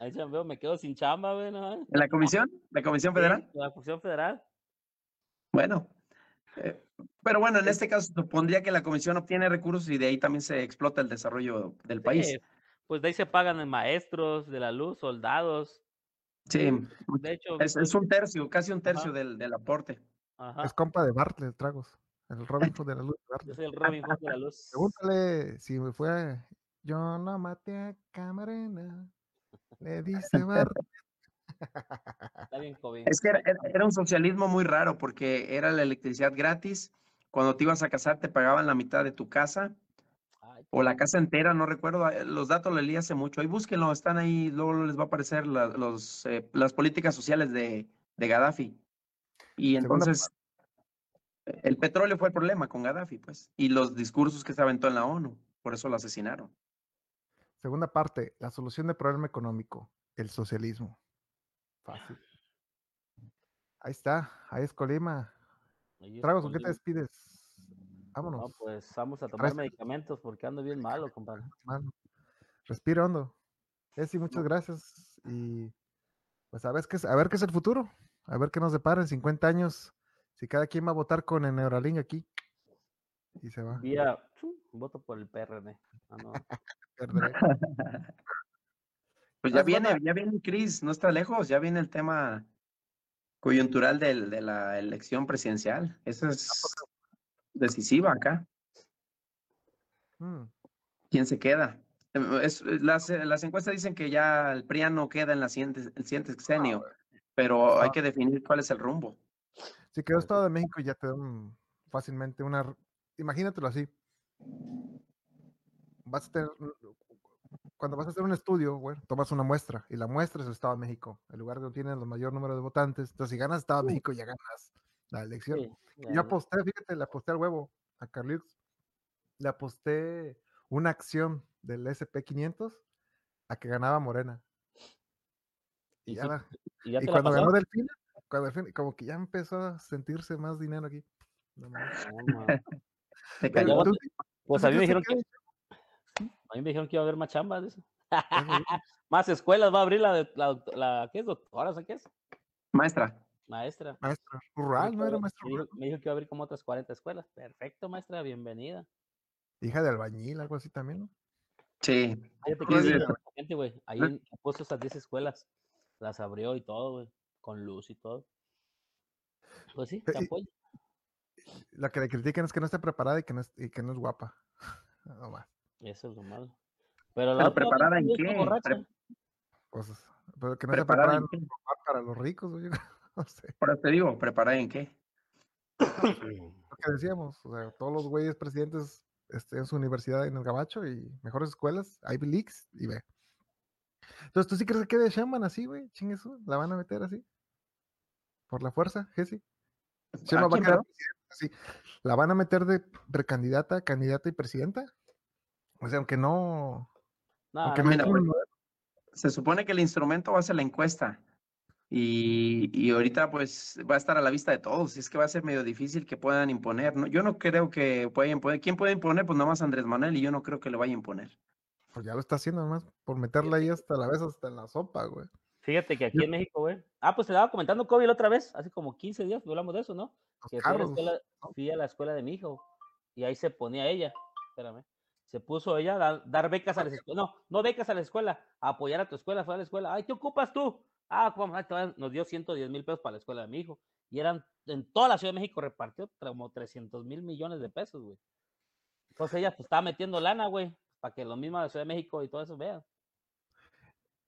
S2: Ahí veo, me quedo sin chamba, güey. ¿no?
S3: ¿En la comisión? ¿La comisión federal?
S2: la comisión federal.
S3: Bueno. Eh, pero bueno, en este caso supondría que la comisión obtiene recursos y de ahí también se explota el desarrollo del país.
S2: Pues de ahí se pagan maestros de la luz, soldados.
S3: Sí, de hecho, es, un tercio, casi un tercio del, del, aporte.
S1: Es compa de Bartlett, tragos. El Robin Hood de la luz.
S2: Yo soy el Robin Hood de la luz.
S1: Pregúntale si me fue. Yo no maté a Camarena. Le dice Bartlett.
S3: Está bien, Es que era, un socialismo muy raro porque era la electricidad gratis. Cuando te ibas a casar te pagaban la mitad de tu casa o la casa entera, no recuerdo. Eh, los datos los leí hace mucho. Ahí búsquenlo, están ahí. Luego les va a aparecer los, eh, las políticas sociales de, de Gaddafi. Y entonces el petróleo fue el problema con Gaddafi, pues, y los discursos que se aventó en la ONU, por eso lo asesinaron.
S1: Segunda parte, la solución del problema económico, el socialismo. Fácil. Ahí está, ahí es Colima. Tragos, ¿con qué te despides? Vámonos. No,
S2: pues vamos a tomar medicamentos porque ando bien malo, compadre.
S1: Respiro hondo. Esi, muchas gracias. Y pues a ver, qué es, a ver qué es el futuro. A ver qué nos depara en 50 años. Si cada quien va a votar con el Neuralink aquí. Y se va.
S2: Vía, voto por el PRD. Ah, no.
S3: pues ya viene, ya viene Cris, no está lejos, ya viene el tema coyuntural de la elección presidencial. Eso es decisiva acá. Mm. ¿Quién se queda? Es, las, las, encuestas dicen que ya el PRIA no queda en la siguiente, el siguiente ah, sexenio, pero hay que definir cuál es el rumbo.
S1: Si quedó Estado de México ya te dan fácilmente una. Imagínatelo así. Vas a tener. Cuando vas a hacer un estudio, bueno, tomas una muestra y la muestra es el Estado de México, el lugar donde tiene el mayor número de votantes. Entonces, si ganas Estado de México, ya ganas la elección. yo aposté, fíjate, le aposté al huevo a Carlitos. Le aposté una acción del SP500 a que ganaba Morena. Y, ya, y, cuando ganó Delfina, cuando como que ya empezó a sentirse más dinero aquí. No,
S2: pues a mí me dijeron que a mí me dijeron que iba a haber más chambas más escuelas va a abrir la de la, la ¿qué es doctora? ¿qué es?
S3: Maestra.
S2: Maestra.
S1: Maestra rural, no era maestra.
S2: Me dijo, que iba a abrir como otras 40 escuelas. Perfecto, maestra, bienvenida.
S1: Hija de albañil, algo así también, ¿no?
S3: Sí.
S2: Ahí puso esas 10 escuelas. Las abrió y todo, güey con luz y todo. Pues sí, te apoyo.
S1: La que le critican es que no esté preparada y que no es, y que no es guapa.
S2: No más. Eso es lo malo. Pero,
S3: la preparada en qué?
S1: Pues, pero que no esté preparada para los ricos, güey. No sé.
S3: Ahora te digo, ¿preparada en qué?
S1: Lo que decíamos, o sea, todos los güeyes presidentes este, en su universidad en el Gabacho y mejores escuelas, Ivy Leagues, y ve. Entonces, ¿tú sí crees que quede Shaman así, güey? Chingue eso, ¿la van a meter así? por la fuerza, Jesse. ¿La van a meter de precandidata, candidata y presidenta? O sea, aunque no.
S3: se supone que el instrumento va a ser la encuesta. Y, ahorita pues va a estar a la vista de todos. Es que va a ser medio difícil que puedan imponer. ¿no? Yo no creo que puedan imponer. ¿Quién puede imponer? Pues nada más Andrés Manuel y yo no creo que le vaya a imponer.
S1: Pues ya lo está haciendo más por meterla ahí hasta la vez hasta en la sopa, güey.
S2: Fíjate que aquí en México, güey. Ah, pues te estaba comentando COVID la otra vez, hace como 15 días hablamos de eso, ¿no? que fui a, la escuela, de mi hijo y ahí se ponía ella, espérame, se puso ella a dar, becas a la escuela, no, no becas a la escuela, a apoyar a tu escuela, fue a la escuela, ay, ¿qué ocupas tú? Ah, ¿cómo? nos dio 110 mil pesos para la escuela de mi hijo y eran, en toda la Ciudad de México repartió como 300 mil millones de pesos, güey. Entonces ella pues estaba metiendo lana, güey, para que lo mismo de la Ciudad de México y todo eso vean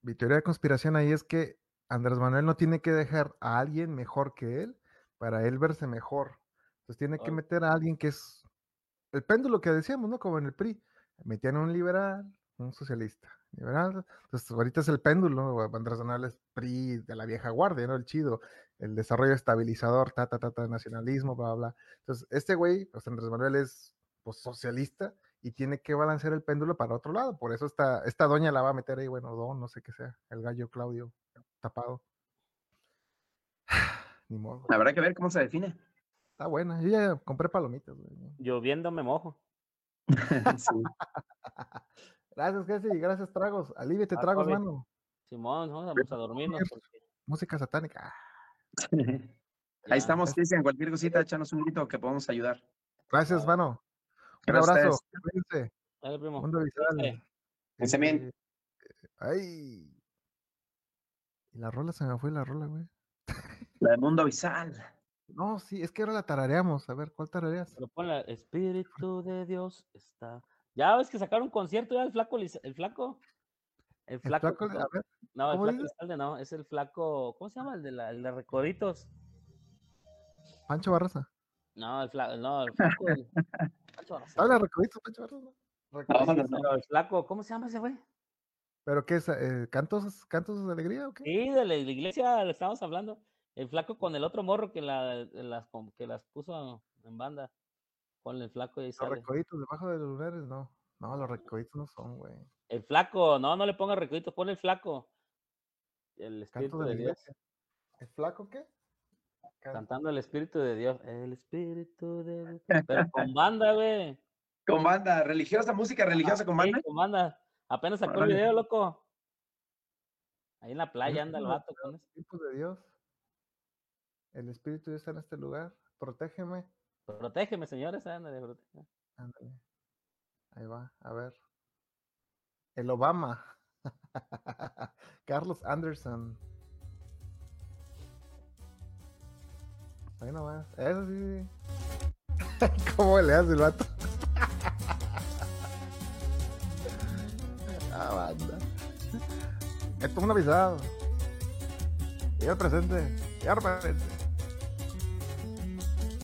S1: mi teoría de conspiración ahí es que Andrés Manuel no tiene que dejar a alguien mejor que él para él verse mejor. Entonces tiene que meter a alguien que es el péndulo que decíamos, ¿no? Como en el PRI. Metían un liberal, un socialista. Liberal. Entonces ahorita es el péndulo, Andrés Manuel es PRI de la vieja guardia, ¿no? El chido. El desarrollo estabilizador, ta, ta, ta, ta, nacionalismo, bla, bla. Entonces, este güey, pues Andrés Manuel es pues, socialista y tiene que balancear el péndulo para otro lado. Por eso esta, esta doña la va a meter ahí, bueno, don, no sé qué sea, el gallo Claudio tapado. Ni modo.
S3: Habrá que ver cómo se define.
S1: Está buena, yo ya compré palomitas.
S2: Lloviendo me mojo.
S1: Gracias, Jesse, gracias, tragos. Alíviate, tragos, mano.
S2: Simón, vamos a dormirnos.
S1: Música satánica.
S3: Ahí estamos, Cristian. Cualquier cosita, échanos un grito que podamos ayudar.
S1: Gracias, mano. Un abrazo.
S2: Cuídense. Dale, primo.
S1: Mundo visual.
S3: bien.
S1: Ay. Y la rola se me fue la rola, güey.
S3: La de Mundo Visal.
S1: No, sí, es que ahora la tarareamos. A ver, ¿cuál tarareas?
S2: Pero Espíritu de Dios está. Ya ves que sacaron un concierto ya el flaco, el flaco. El flaco.
S1: a ver,
S2: no, el flaco Lizalde no, es el flaco. ¿Cómo se llama? El de, la, el de Recoditos.
S1: Pancho Barraza.
S2: No, el flaco, no, el flaco.
S1: Pancho Barraza. Habla Recoditos, Pancho
S2: Barraza. No, el flaco, ¿cómo se llama ese güey?
S1: ¿Pero qué es? Eh, ¿cantos, ¿Cantos de alegría o qué?
S2: Sí, de la iglesia le estamos hablando. El flaco con el otro morro que, la, las, que las puso en banda. Ponle el flaco y
S1: Los recoditos debajo de los lugares, no. No, los recoditos no son, güey.
S2: El flaco, no, no le ponga recoditos, ponle el flaco. El espíritu de, Dios.
S1: ¿El flaco qué?
S2: Cantando el espíritu de Dios. El espíritu de Dios. Pero con banda, güey.
S3: Con banda, religiosa, música religiosa con banda.
S2: con banda. Apenas sacó el video, loco. Ahí en la playa anda el vato con
S1: eso. de Dios. El Espíritu está en este lugar. Protégeme.
S2: Protégeme, señores. Ándale,
S1: Ándale. Ahí va, a ver. El Obama. Carlos Anderson. Ahí nomás. Eso sí. ¿Cómo le hace el vato? ah, banda. Esto es un avisado. Ya presente. Ya presente.